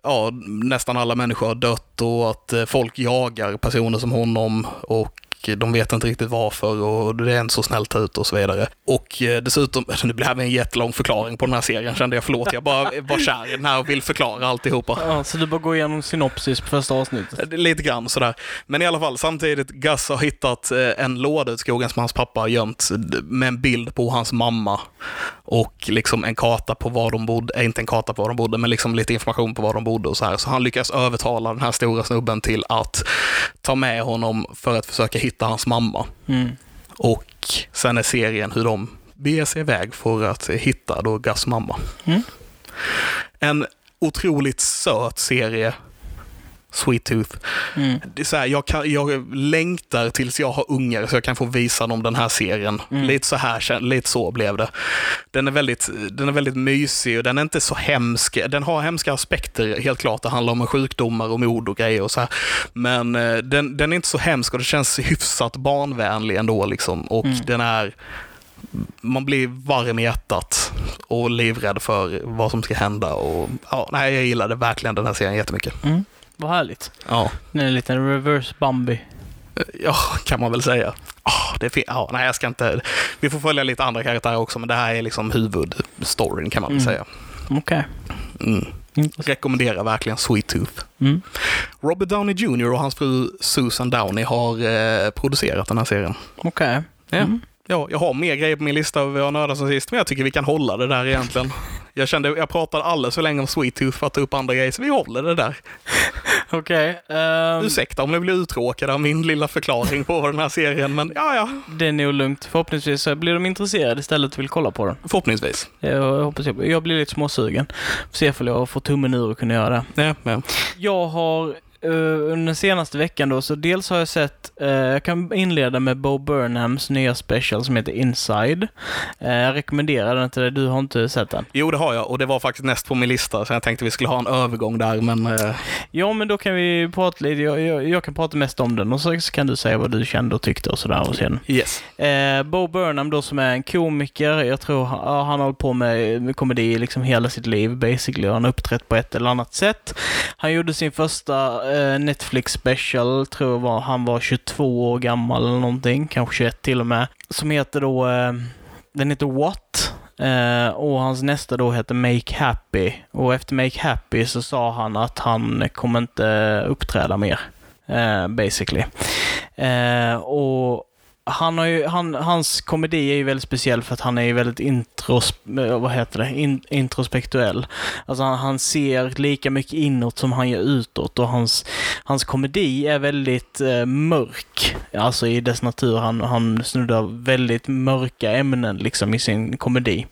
ja, nästan alla människor har dött och att eh, folk jagar personer som honom. och de vet inte riktigt varför och det är inte så snällt ut och så vidare. Och eh, dessutom, nu blev det en jättelång förklaring på den här serien kände jag, förlåt, jag bara var kär i den här och vill förklara alltihopa. Ja, så du bara går igenom synopsis på första avsnittet? Lite grann sådär. Men i alla fall, samtidigt, Gus har hittat eh, en låda i skogen som hans pappa har gömt med en bild på hans mamma och liksom en karta på var de bodde, äh, inte en karta på var de bodde, men liksom lite information på var de bodde och så här. Så han lyckas övertala den här stora snubben till att ta med honom för att försöka hitta hans mamma. Mm. Och sen är serien hur de beger sig iväg för att hitta då Gus mamma. Mm. En otroligt söt serie Sweet Tooth. Mm. Det är så här, jag, kan, jag längtar tills jag har ungar så jag kan få visa dem den här serien. Mm. Lite så här, lite så blev det. Den är, väldigt, den är väldigt mysig och den är inte så hemsk. Den har hemska aspekter, helt klart. Det handlar om sjukdomar och mord och grejer och så här. Men eh, den, den är inte så hemsk och det känns hyfsat barnvänlig ändå liksom. Och Mm. den är man blir varm i hjärtat och livrädd för vad som ska hända. Och, ja, nej, jag gillade verkligen den här serien jättemycket. Mm. Vad härligt. Ja. Det är en liten reverse Bambi. Ja, kan man väl säga. Ah, det ja, nej, jag ska inte... Vi får följa lite andra karaktärer också, men det här är liksom huvudstoryn kan man väl Mm. säga. Okej. Mm. Intressant. Rekommenderar verkligen Sweet Tooth. Mm. Robert Downey Jr och hans fru Susan Downey har eh, producerat den här serien. Okej. Ja. Mm. Ja, jag har mer grejer på min lista över vad jag nördat sen sist, men jag tycker vi kan hålla det där egentligen. Jag kände, jag pratade alldeles för länge om Sweet Tooth för att ta upp andra grejer, så vi håller det där. Okej. ehm, Ursäkta om ni blir uttråkade av min lilla förklaring på den här serien, men ja, ja, det är nog lugnt. Förhoppningsvis så blir de intresserade istället och vill kolla på den. förhoppningsvis. Jag hoppas jag, jag blir lite småsugen. Får se om jag får tummen ur och kunna göra det. Ja, ja. Jag har under den senaste veckan då, så dels har jag sett, eh, jag kan inleda med Bo Burnhams nya special som heter Inside. Eh, jag rekommenderar den till dig, du har inte sett den? Jo, det har jag och det var faktiskt näst på min lista, så jag tänkte vi skulle ha en övergång där, men eh, Ja, men då kan vi prata lite, jag, jag, jag kan prata mest om den och så kan du säga vad du kände och tyckte och sådär och sen. yes. Eh, Bo Burnham då som är en komiker, jag tror han, han har hållit på med, med komedi liksom hela sitt liv basically. Han har uppträtt på ett eller annat sätt. Han gjorde sin första eh, Eh, Netflix special, tror jag var, han var 22 år gammal eller någonting, kanske 21 till och med. Som heter då, eh, den heter What? Eh, och hans nästa då heter Make Happy. Och efter Make Happy så sa han att han kommer inte uppträda mer. Basically. Och han har ju, han, hans komedi är ju väldigt speciell för att han är ju väldigt intros, eh, vad heter det? In, introspektuell. Alltså han, han ser lika mycket inåt som han gör utåt och hans, hans komedi är väldigt eh, mörk. Alltså i dess natur. Han, han snuddar väldigt mörka ämnen liksom i sin komedi.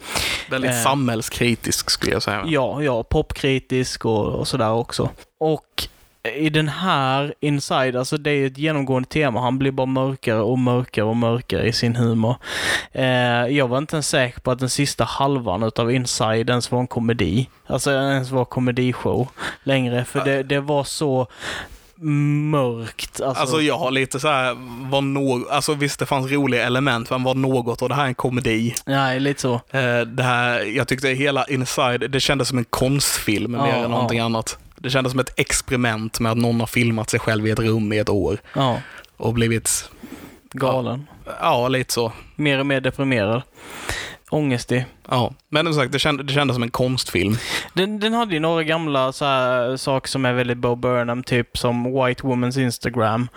Väldigt Eh. samhällskritisk skulle jag säga. Ja, ja, popkritisk och, och sådär också. Och i den här Inside, alltså det är ett genomgående tema. Han blir bara mörkare och mörkare och mörkare i sin humor. Eh, jag var inte ens säker på att den sista halvan utav Inside ens var en komedi. Alltså ens var komedishow längre, för det, det var så mörkt. Alltså, Alltså jag har lite så här, var nå- alltså visst det fanns roliga element, men var något och det här är en komedi. nej, lite så. Eh, det här, jag tyckte hela Inside, det kändes som en konstfilm Ja, mer än någonting ja. annat. Det kändes som ett experiment med att någon har filmat sig själv i ett rum i ett år Ja, och blivit, galen. ja lite så. Mer och mer deprimerad. Ångestig. Ja, men som sagt, det kändes, det kändes som en konstfilm. Den, den hade ju några gamla så här, saker som är väldigt Bo Burnham, typ som White Woman's Instagram,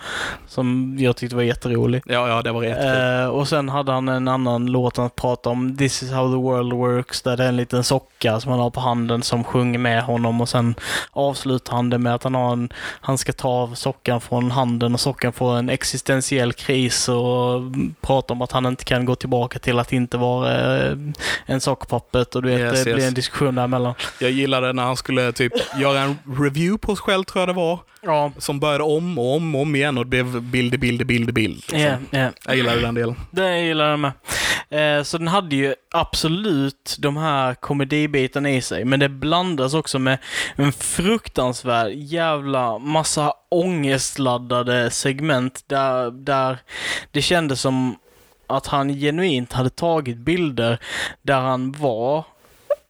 som jag tyckte var jätterolig. Ja, ja, det var jättekul. Eh, och sen hade han en annan låt han pratade om, This is how the world works, där det är en liten socka som han har på handen som sjunger med honom och sen avslutar han det med att han, har en, han ska ta av sockan från handen och sockan får en existentiell kris och pratar om att han inte kan gå tillbaka till att inte vara en sockpuppet och du vet, Yes, det blir yes. en diskussion däremellan. Jag gillade när han skulle typ göra en review på sig själv, tror jag det var. Ja, Som började om och om och om igen och det blev bild, bild, bild, bild. Liksom. ja, ja. Jag gillade den delen. Det gillar jag med. Eh, så den hade ju absolut de här komedibitarna i sig, men det blandas också med en fruktansvärd jävla massa ångestladdade segment där, där det kändes som att han genuint hade tagit bilder där han var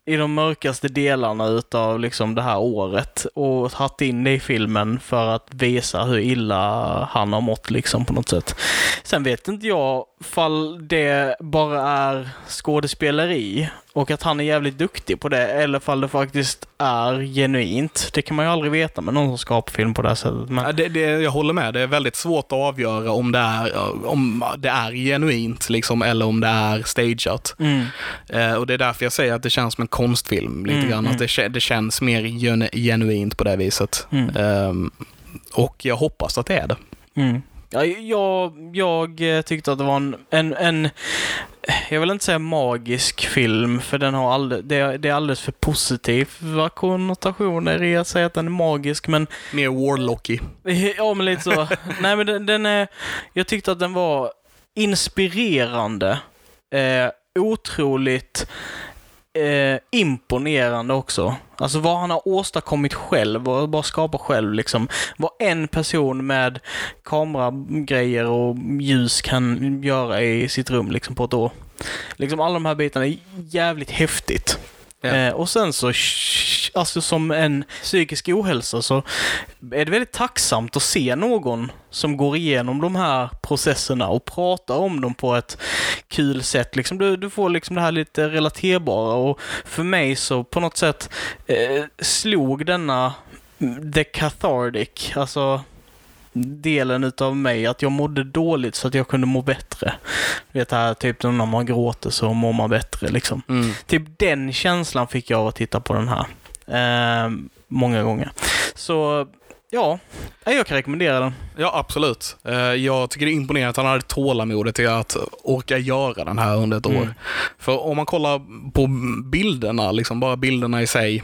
i de mörkaste delarna utav liksom det här året och tagit in det i filmen för att visa hur illa han har mått liksom på något sätt. Sen vet inte jag fall det bara är skådespeleri och att han är jävligt duktig på det eller fall det faktiskt är genuint. Det kan man ju aldrig veta med någon som skapar film på det här sättet. Men... Ja, Det, det, jag håller med. Det är väldigt svårt att avgöra om det är, om det är genuint liksom, eller om det är stageat. Mm. Eh, och det är därför jag säger att det känns som en konstfilm lite Mm, grann. mm. Att det, det känns mer genu- genuint på det viset. Mm. Ehm, och jag hoppas att det är det. Ja, jag, jag eh, tyckte att det var en, en, en, jag vill inte säga magisk film, för den har alldeles, det, det är alldeles för positiva konnotationer i att säga att den är magisk, men Mer Warlocky. Ja, men lite så. Nej, men den, den är... Jag tyckte att den var inspirerande. Eh, otroligt eh, imponerande också. Alltså vad han har åstadkommit själv och bara skapat själv liksom. Vad en person med kameragrejer och ljus kan göra i sitt rum liksom på ett år. Liksom alla de här bitarna är jävligt häftigt. Ja. Eh, och sen så, alltså som en psykisk ohälsa så är det väldigt tacksamt att se någon som går igenom de här processerna och pratar om dem på ett kul sätt. Liksom du, du får liksom det här lite relaterbara och för mig så på något sätt eh, slog denna mm, the cathartic, alltså delen utav mig, att jag mådde dåligt så att jag kunde må bättre. Du vet det här, typ när man gråter så mår man bättre liksom. Mm. Typ den känslan fick jag av att titta på den här. Eh, många gånger. Så, ja. Ja, Jag kan rekommendera den. Ja, absolut. Eh, jag tycker det är imponerande att han hade tålamodet till att orka göra den här under ett Mm. år. För om man kollar på bilderna, liksom bara bilderna i sig.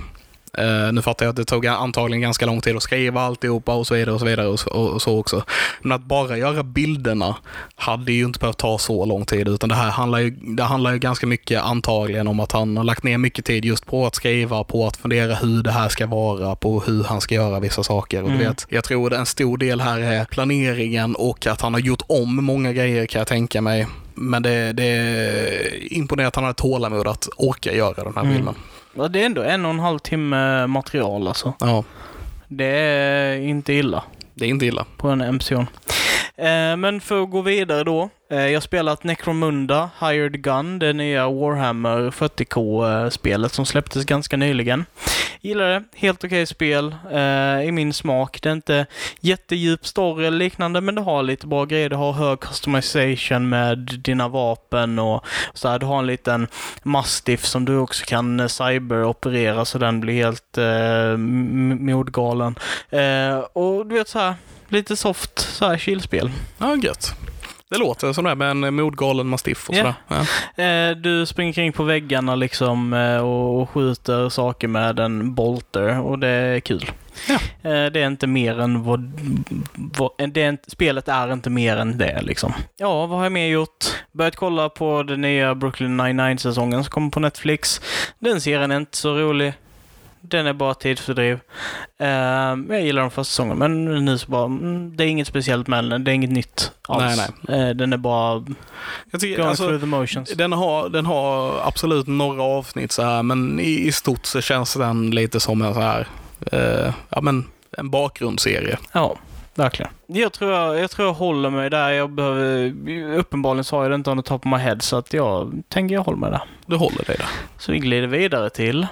Eh, nu fattar jag att det tog antagligen ganska lång tid att skriva alltihopa och så vidare och så vidare och så, och så också. Men att bara göra bilderna hade ju inte behövt ta så lång tid utan det här handlar ju, det handlar ju ganska mycket antagligen om att han har lagt ner mycket tid just på att skriva, på att fundera hur det här ska vara, på hur han ska göra vissa saker. Och du Mm. vet, jag tror en stor del här är planeringen och att han har gjort om många grejer kan jag tänka mig. Men det, det är imponerande att han har tålamod att orka göra den här Mm. filmen. Ja, det är ändå en och en halv timme material alltså. Ja, Det är inte illa det är inte illa. på en MCO. Eh, men för att gå vidare då. Eh, jag har spelat Necromunda, Hired Gun, det nya Warhammer 40K-spelet som släpptes ganska nyligen. Gillar det. Helt okej spel eh, i min smak. Det är inte jättedjup story eller liknande, men det har lite bra grejer. Det har hög customization med dina vapen och så här. Du har en liten mastiff som du också kan eh, cyberoperera så den blir helt eh, modgalen. Eh, och du vet så här, lite soft så här chillspel. Ja, gött. Det låter som det med en modgalen mastiff och Ja. sådär. Ja. Eh, du springer kring på väggarna liksom eh, och skjuter saker med en bolter och det är kul. Ja. Eh, det är inte mer än vad... vad det är, inte- spelet är inte mer än det liksom. Ja, vad har jag mer gjort? Börjat kolla på den nya Brooklyn 99-säsongen som kommer på Netflix. Den serien är inte så rolig. Den är bara tidsfördriv. Eh, jag gillar den första säsongen, men nu så bara... Mm, det är inget speciellt med den. Det är inget nytt alls. Nej, Eh, den är bara Jag tycker, going alltså, through the motions. den, har, den har absolut några avsnitt så här, men i, i stort så känns den lite som en så här, eh, ja men en bakgrundsserie. Ja, verkligen. Jag tror jag, jag tror jag håller mig där. Jag behöver, uppenbarligen har jag det inte on the top of my head, så att jag tänker jag håller mig där. Du håller dig där. Så vi glider vidare till...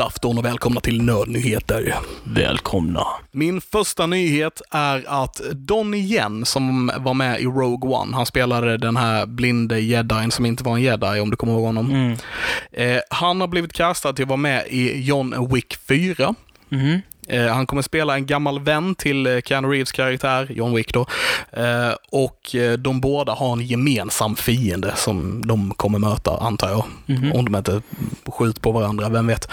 God afton och välkomna till Nördnyheter. Välkomna. Min första nyhet är att Donnie Yen som var med i Rogue One, han spelade den här blinde jedin som inte var en jedi om du kommer ihåg honom. Mm. Eh, han har blivit castad till att vara med i John Wick 4. Mhm. Eh, han kommer spela en gammal vän till eh, Keanu Reeves karaktär, John Wick då. Eh, och de båda har en gemensam fiende som de kommer möta, antar jag. Mhm. Om de inte skjuter på varandra, vem vet.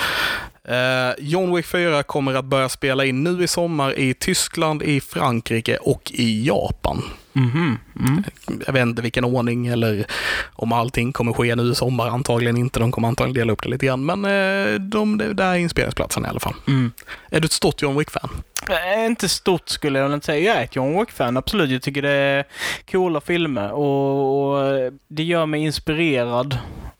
Eh, John Wick 4 kommer att börja spela in nu i sommar i Tyskland, i Frankrike och i Japan. Mhm. Mm. Jag vet inte vilken ordning eller om allting kommer ske nu i sommar. Antagligen inte. De kommer antagligen dela upp det lite grann. Men eh, de, det där är inspelningsplatsen i alla fall. Mm. Är du ett stort John Wick-fan? Eh, Inte stort skulle jag väl inte säga. Jag är ett John Wick-fan, absolut. Jag tycker det är coola filmer och, och det gör mig inspirerad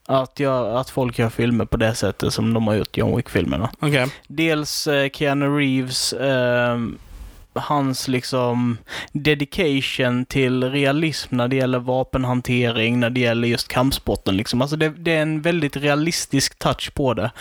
att, göra, att folk gör filmer på det sättet som de har gjort John Wick-filmerna. Okej. Dels eh, Keanu Reeves, eh, hans liksom dedication till realism när det gäller vapenhantering, när det gäller just kampsporten. Liksom. Alltså det, det är en väldigt realistisk touch på det.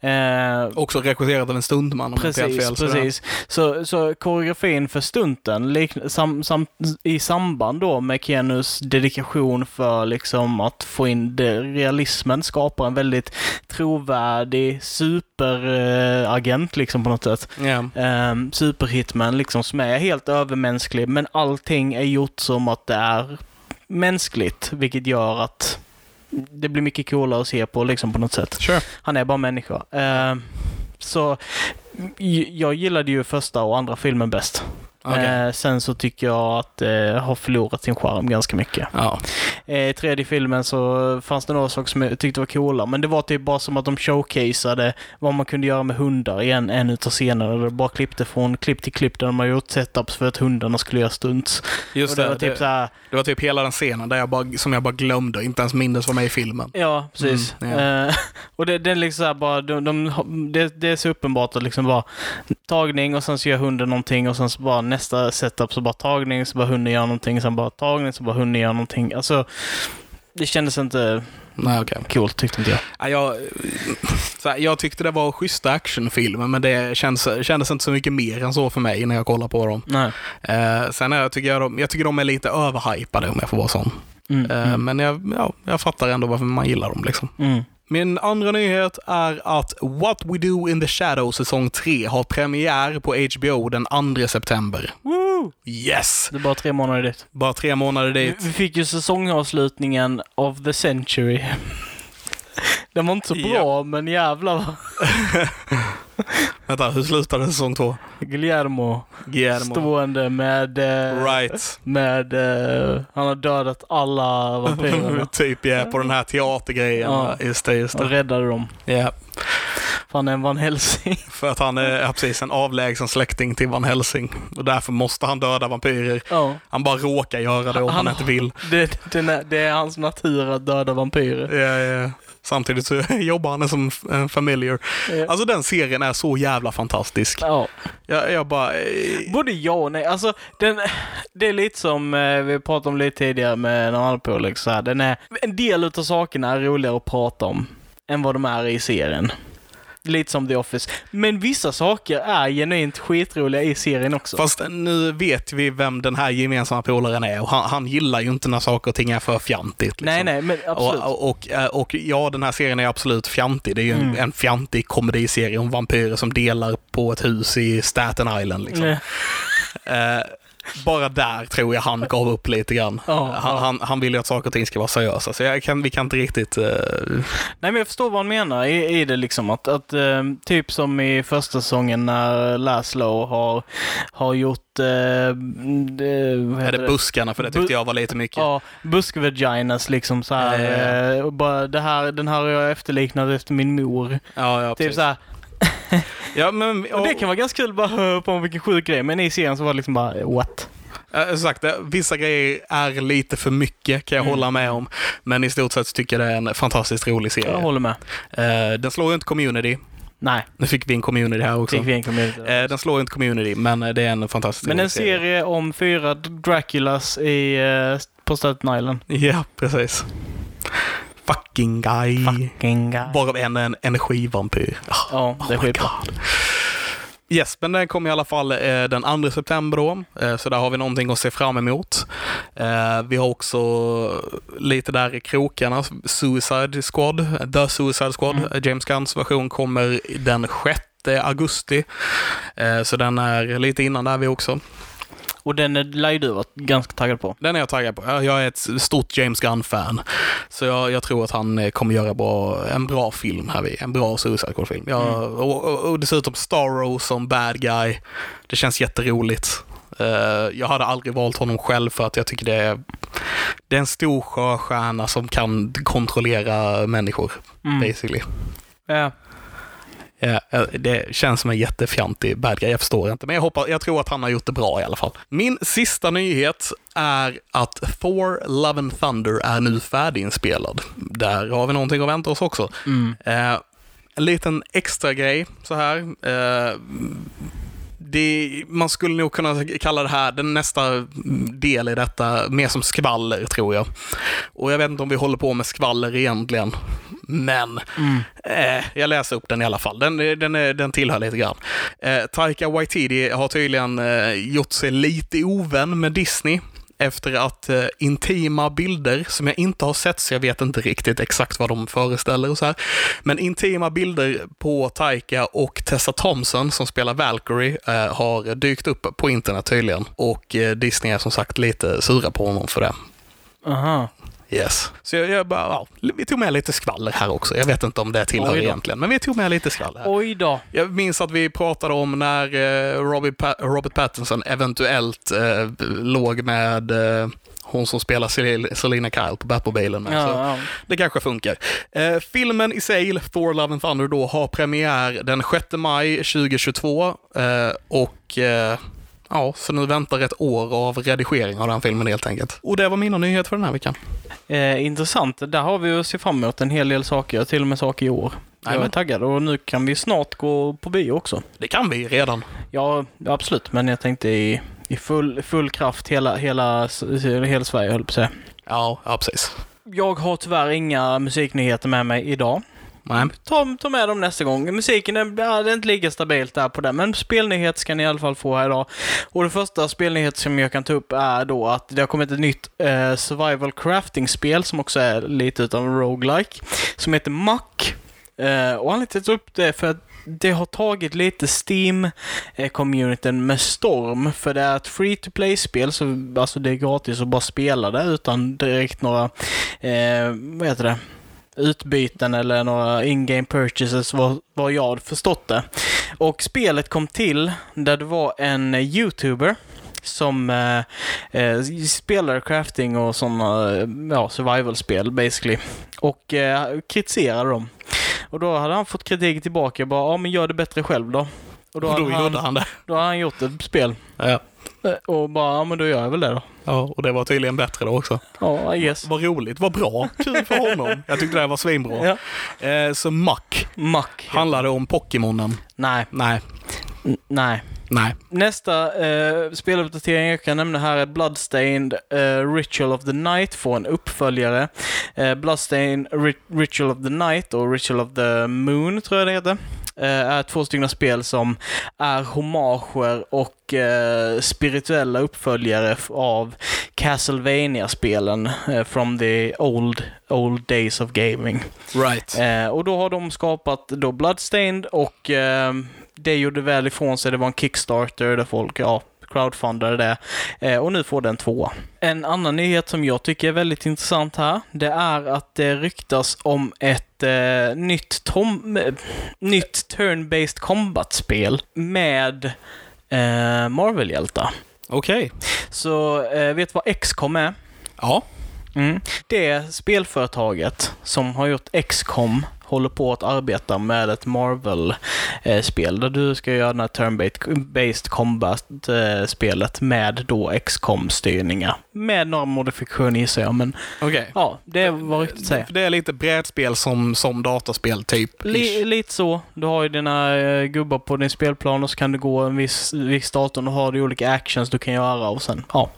Eh, Också regisserat av en stundman om jag inte Precis, fel. precis. Så, så koreografin för stunten likn- sam, sam, i samband då med Keanus dedikation för liksom att få in det, realismen skapar en väldigt trovärdig superagent liksom på något sätt. Ja. Um, superhitman liksom som är helt övermänsklig men allting är gjort som att det är mänskligt vilket gör att det blir mycket coolare att se på liksom på något sätt. Sure. Han är bara människa. Eh, så jag gillade ju första och andra filmen bäst. Okej. Eh, sen så tycker jag att det har förlorat sin charm ganska mycket. Ja. Eh, I tredje filmen så fanns det några saker som jag tyckte var coola, men det var typ bara som att de showcaseade vad man kunde göra med hundar i en, en utav scenerna. Det bara klippte från klipp till klipp där de har gjort setups för att hundarna skulle göra stunts. Just det, det. var typ det, så här, det var typ hela den scenen där jag bara, som jag bara glömde, inte ens mindes var med i filmen. Ja, precis. Mm, ja. Eh, och det, det är liksom bara, de, de, det, det är så uppenbart att liksom bara tagning och sen så gör hunden någonting och sen så bara nästa setup så bara tagning, så bara hunden gör någonting, sen bara tagning, så bara hunden gör någonting. Alltså, det kändes inte Nej, okej. coolt tyckte inte jag. Ja, jag, här, jag tyckte det var schyssta actionfilmer, men det känns, kändes inte så mycket mer än så för mig när jag kollar på dem. Nej. Eh, sen jag, tycker jag, de, jag tycker de är lite överhypade om jag får vara sån. Mm, Eh, mm, Men jag, ja, jag fattar ändå varför man gillar dem. Liksom. mm. Min andra nyhet är att What We Do In The Shadow säsong 3 har premiär på HBO den 2 september. Woo! Yes! Det är bara tre månader dit. Bara tre månader dit. vi fick ju säsongavslutningen of the century. Den var inte så Ja. bra, men jävlar vad Vänta, hur slutade säsong 2? Guillermo Guillermo. stående med... eh, Right. Med... eh, han har dödat alla vampyrerna. typ ja, på den här teatergrejen. Ja. Just det, just Och det. räddade dem. Ja. För han är en Van Helsing. För att han är ja, precis en avlägsen släkting till Van Helsing. Och därför måste han döda vampyrer. Ja. Han bara råkar göra det om han, Han- inte vill. Det, det, är- det är hans natur att döda vampyrer. Ja, ja. Samtidigt så jobbar han som en familiar. Ja. Alltså den serien är så jävla fantastisk. Ja. Jag, jag bara... eh, Både ja och nej. Alltså, den, det är lite som eh, vi pratade om lite tidigare med någon annan på liksom, så här, den är, En del utav sakerna är roligare att prata om än vad de är i serien. Lite som The Office. Men vissa saker är genuint skitroliga i serien också. Fast nu vet vi vem den här gemensamma polaren är och han, han gillar ju inte när saker och ting är för fjantigt. Liksom. nej, nej, men absolut. Och, och, och, och ja, den här serien är absolut fjantig. Det är ju en, Mm. en fjantig komediserie om vampyrer som delar på ett hus i Staten Island. Liksom. Eh, bara där tror jag han gav upp lite grann. Ja, han, han, han vill ju att saker och ting ska vara seriösa, så jag kan, vi kan inte riktigt... eh, Nej men jag förstår vad han menar i, i det liksom att, att eh, typ som i första säsongen när Laszlo har, har gjort eh, det, vad är heter det buskarna? För det tyckte Bu- jag var lite mycket. Ja, buskvaginas liksom så här. Och bara, det här, den här har jag efterliknat efter min mor. ja, ja, Typ precis. så här. Ja, men, Och det kan vara ganska kul bara höra på vilken sjuk grej, men i serien så var det liksom bara what? Som sagt, vissa grejer är lite för mycket, kan jag Mm. hålla med om. Men i stort sett tycker jag det är en fantastiskt rolig Jag serie. håller med. Eh, den slår ju inte Community. Nej, Nu fick vi en Community här också. fick vi en community. Eh, den slår ju inte Community, men eh, det är en fantastisk Men rolig en serie om fyra Draculas i, på Staten Island. Ja, precis. Fucking guy. Fucking guy. Varav en är en energivampyr. Ah, Ja, det oh my skitbra. God. Yes, men den kommer i alla fall eh, den 2 september då, eh, så där har vi någonting att se fram emot. Eh, vi har också lite där i krokarna, Suicide Squad, The Suicide Squad, Mm. James Gunns version kommer den 6 augusti. Så den är lite innan där vi också. Och den är- lär ju du vara ganska taggad på. Den är jag taggad på. Jag är ett stort James Gunn-fan. Så jag, jag tror att han eh, kommer göra bra, en bra film här. vid- En bra Suicide Squad-film. Jag, och, och, och dessutom Starro som bad guy. Det känns jätteroligt. Eh, jag hade aldrig valt honom själv för att jag tycker det är, det är en stor sjöstjärna som kan kontrollera människor, Mm. basically. Ja. Ja, eh, det känns som en jättefjantig bad guy, jag förstår inte. Men jag, hoppas, jag tror att han har gjort det bra i alla fall. Min sista nyhet är att Thor Love and Thunder är nu färdiginspelad. Där har vi någonting att vänta oss också. Mm. Eh, en liten extra grej så här. Eh, det, man skulle nog kunna kalla det här, den nästa del i detta, mer som skvaller tror jag. Och jag vet inte om vi håller på med skvaller egentligen. Men Mm. Eh, jag läser upp den i alla fall. Den, den, är- den tillhör lite grann. Eh, Taika Waititi har tydligen eh, gjort sig lite ovän med Disney efter att eh, intima bilder, som jag inte har sett så jag vet inte riktigt exakt vad de föreställer och så här. Men intima bilder på Taika och Tessa Thompson som spelar Valkyrie eh, har dykt upp på internet tydligen. Och eh, Disney är som sagt lite sura på honom för det. Aha. Yes. Så jag, jag bara, ja, vi tog med lite skvaller här också. Jag vet inte om det tillhör egentligen, men vi tog med lite skvaller. Här. Oj då. Jag minns att vi pratade om när eh, Robert, pa- Robert Pattinson eventuellt eh, låg med eh, hon som spelar Sel- Selina Kyle på Batmobilen. med. Så Ja, ja. det kanske funkar. Eh, filmen i sig, Thor Love and Thunder, då, har premiär den 6 maj 2022. Eh, och eh, ja, så nu väntar ett år av redigering av den filmen helt enkelt. Och det var mina nyheter för den här veckan. Eh, intressant. Där har vi att se fram emot en hel del saker, till och med saker i år. Jag är Jajamän. taggad och nu kan vi snart gå på bio också. Det kan vi redan. Ja, absolut, men jag tänkte i, i full, full kraft hela, hela, hela Sverige höll på att säga. Ja, ja precis. Jag har tyvärr inga musiknyheter med mig idag. Nej. Ta, ta med dem nästa gång. Musiken är, ja, det är inte lika stabilt där på den men spelnyhet ska ni i alla fall få här idag. Och det första spelnyhet som jag kan ta upp är då att det har kommit ett nytt eh, survival crafting-spel som också är lite utav en roguelike som heter Muck. Eh, och anledningen till att jag upp det är för att det har tagit lite Steam-communityn eh, med storm, för det är ett free to play-spel, så alltså det är gratis att bara spela det utan direkt några, eh, vad heter det, utbyten eller några in-game purchases vad, vad jag har förstått det. Och spelet kom till där det var en YouTuber som eh, eh, spelar crafting och sådana eh, ja, survival-spel basically. Och eh, kritiserade dem. Och då hade han fått kritik tillbaka. Bara, ja men gör det bättre själv då. Och då, Och då hade han, gjorde han det. då hade han gjort ett spel. Ja. Eh, Och bara, ja men då gör jag väl det då. ja, och det var tydligen bättre då också. Ja, I guess. Vad roligt, vad bra. Kul för honom. Jag tyckte det här var svinbra. Ja. Eh, så Muck Mack. handlade om Pokémonen. Nej, Nej, N- nej. nej. Nästa eh, speluppdatering jag kan nämna här är Bloodstained eh, Ritual of the Night får en uppföljare. Eh, Bloodstained Ri- Ritual of the Night och Ritual of the Moon tror jag det heter. Eh, är två stycken spel som är homager och eh, spirituella uppföljare av castlevania spelen eh, from the old, old days of gaming. Right. Eh, och då har de skapat då Bloodstained och det gjorde väl ifrån sig. Det var en Kickstarter där folk, ja, crowdfundade det. Eh, och nu får den tvåa. En annan nyhet som jag tycker är väldigt intressant här, det är att det ryktas om ett eh, nytt, tom, eh, nytt turn-based combat-spel med eh, Marvel-hjältar. Okej. Så eh, vet du vad XCOM är? Ja. Mm. Det spelföretaget som har gjort XCOM håller på att arbeta med ett Marvel-spel där du ska göra den här turn-based combat-spelet med då XCOM-styrningar. Med några modifikationer gissar jag, men Okej. ja, det var riktigt säga. Det är lite brädspel som, som dataspel, typ. Li, lite så. Du har ju dina eh, gubbar på din spelplan och så kan du gå en viss, viss datum och har du olika actions du kan göra och sen, ja.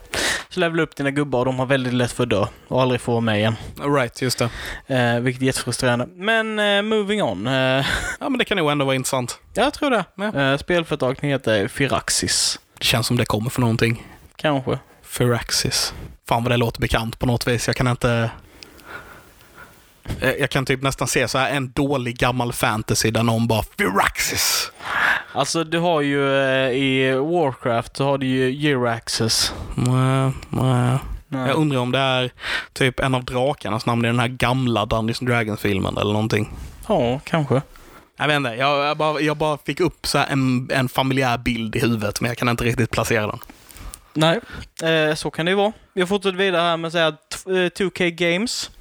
Så levelar upp dina gubbar och de har väldigt lätt för att dö och aldrig få vara med igen. Right, just det. Eh, vilket är jättefrustrerande. Men eh, moving on. Eh, Ja, men det kan nog ändå vara intressant. jag tror det. Ja. Eh, spelföretaget heter Firaxis. Det känns som det kommer för någonting. Kanske. Firaxis. Fan vad det låter bekant på något vis. Jag kan inte... Eh, Jag kan typ nästan se så här en dålig gammal fantasy där någon bara Firaxis. Alltså du har ju eh, i Warcraft så har du ju Jiraxes. Nej, nej. Nej. Jag undrar om det är typ en av drakarnas namn i den här gamla Dungeons Dragons-filmen eller någonting. Ja, kanske. Jag vet inte, jag, jag, bara, jag bara fick upp så här en, en familjär bild i huvudet, men jag kan inte riktigt placera den. Nej, eh, så kan det ju vara. Vi har fortsatt vidare här med att säga att eh, 2K Games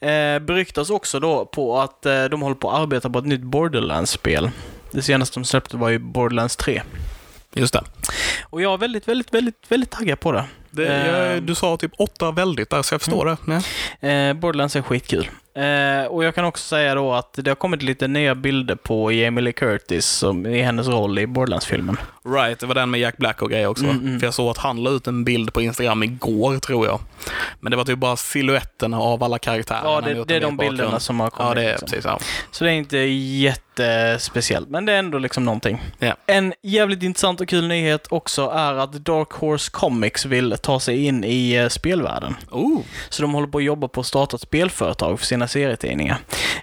eh, beryktas också då på att eh, de håller på att arbeta på ett nytt Borderlands-spel. Det senaste de släppte var ju Borderlands 3. Just det. Och jag är väldigt, väldigt, väldigt, väldigt taggad på det. det jag, du sa typ åtta väldigt där, så jag förstår det. Ja. Eh, Borderlands är skitkul. Eh, och jag kan också säga då att det har kommit lite nya bilder på Jamie Lee Curtis som, i hennes roll i Borderlands-filmen. Right, det var den med Jack Black och grejer också. Mm, mm. För jag såg att han la ut en bild på Instagram igår, tror jag. Men det var typ bara silhuetterna av alla karaktärer. Ja, det, det är de bilderna som har kommit. Ja, det är liksom. precis. Ja. Så det är inte jättespeciellt, men det är ändå liksom någonting. Ja. En jävligt intressant och kul nyhet också är att Dark Horse Comics vill ta sig in i eh, spelvärlden. Oh, Så de håller på att jobba på att starta ett spelföretag för sina serietidningar.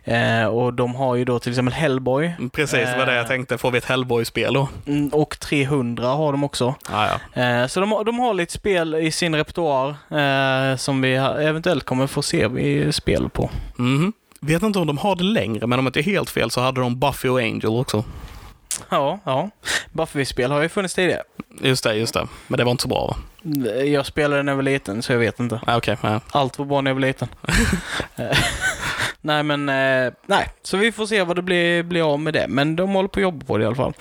Eh, och de har ju då till exempel Hellboy precis, det var det jag Eh. tänkte. Får vi ett Hellboy-spel då? mm, och 300 har de också. Ah, ja. Eh, så de, har- de har lite spel i sin repertoar eh, som vi eventuellt kommer få se vi spel på. Mhm. Vet inte om de har det längre, men om jag inte är helt fel så hade de Buffy och Angel också. Ja, ja. Buffy-spel har ju funnits tidigare. Just det, just det. Men det var inte så bra va? Jag spelade när jag var liten, så jag vet inte. Ah, Okej, ja. Allt var bra när jag var liten. Nej, men eh, nej. Så vi får se vad det blir, blir av med det. Men de håller på att jobba på det i alla fall.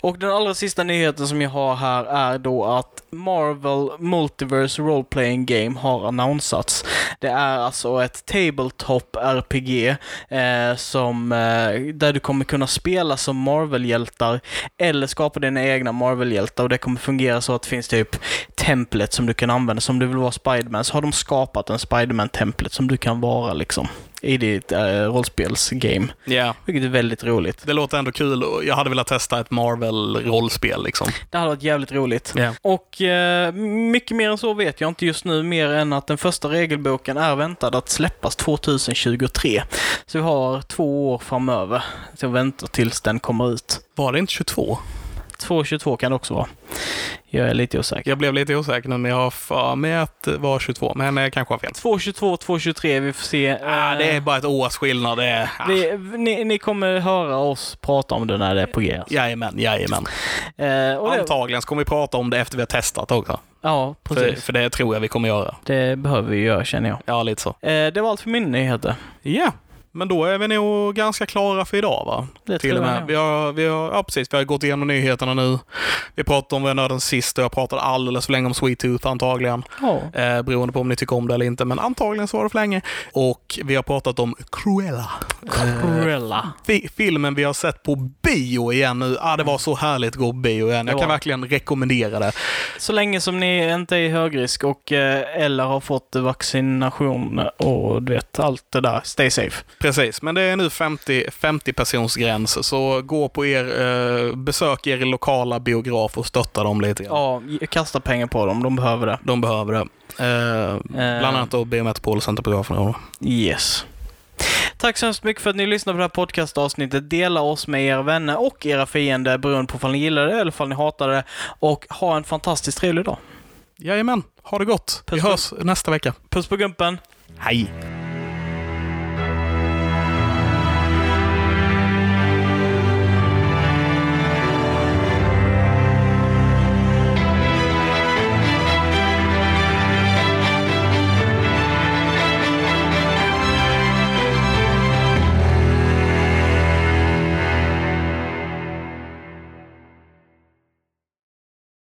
Och den allra sista nyheten som jag har här är då att Marvel Multiverse Role Playing Game har annonsats. Det är alltså ett Tabletop RPG eh, som, eh, där du kommer kunna spela som Marvel-hjältar eller skapa dina egna Marvel-hjältar och det kommer fungera så att det finns typ templet som du kan använda. Som du vill vara Spiderman så har de skapat en Spiderman-templet som du kan vara liksom i ditt eh, rollspelsgame. Ja, Vilket är väldigt roligt. det låter ändå kul jag hade velat testa ett Marvel-rollspel liksom. Det hade varit jävligt roligt. Ja. Och eh, mycket mer än så vet jag inte just nu, mer än att den första regelboken är väntad att släppas 2023. Så vi har två år framöver till att vänta tills den kommer ut. Var det inte 22? 2022 kan det också vara. Jag är lite osäker. Jag blev lite osäker nu, men jag har för mig att det var 22, men jag kanske har fel. 222, 223, vi får se. Ah, det är bara ett års skillnad. Det är... Ah. vi, ni, ni kommer höra oss prata om det när det är på G. alltså. Jajamän, jajamän. Eh, och det, Antagligen så kommer vi prata om det efter vi har testat också. ja, För, precis. för det tror jag vi kommer göra. Det behöver vi göra känner jag. Ja, lite så. Eh, det var allt för mina nyheter. Ja, men då är vi nog ganska klara för idag va? Det Till tror jag. Vi har, vi har, ja, precis. Vi har gått igenom nyheterna nu. Vi pratade om nörden sist och jag pratade alldeles för länge om Sweet Tooth antagligen. Ja. Eh, beroende på om ni tycker om det eller inte, men antagligen så var det för länge. Och vi har pratat om Cruella. Cruella. Fi- filmen vi har sett på bio igen nu. Ah, det var så härligt att gå på bio igen. Jag kan verkligen rekommendera det. Så länge som ni inte är i högrisk och eh, eller har fått vaccination och du vet, allt det där. Stay safe. Precis, men det är nu 50, 50 persons gräns, så gå på er, eh, besök er lokala biograf och stötta dem lite grann. Ja, kasta pengar på dem. De behöver det. De behöver det. Eh, bland annat då Biometropol och Centerbiografen. då. Yes. Tack så hemskt mycket för att ni lyssnade på det här podcastavsnittet. Dela oss med era vänner och era fiender beroende på om ni gillar det eller om ni hatar det. Och ha en fantastiskt trevlig dag. Jajamän, ha det gott. Vi Puss, hörs nästa vecka. Puss på gumpen! Hej!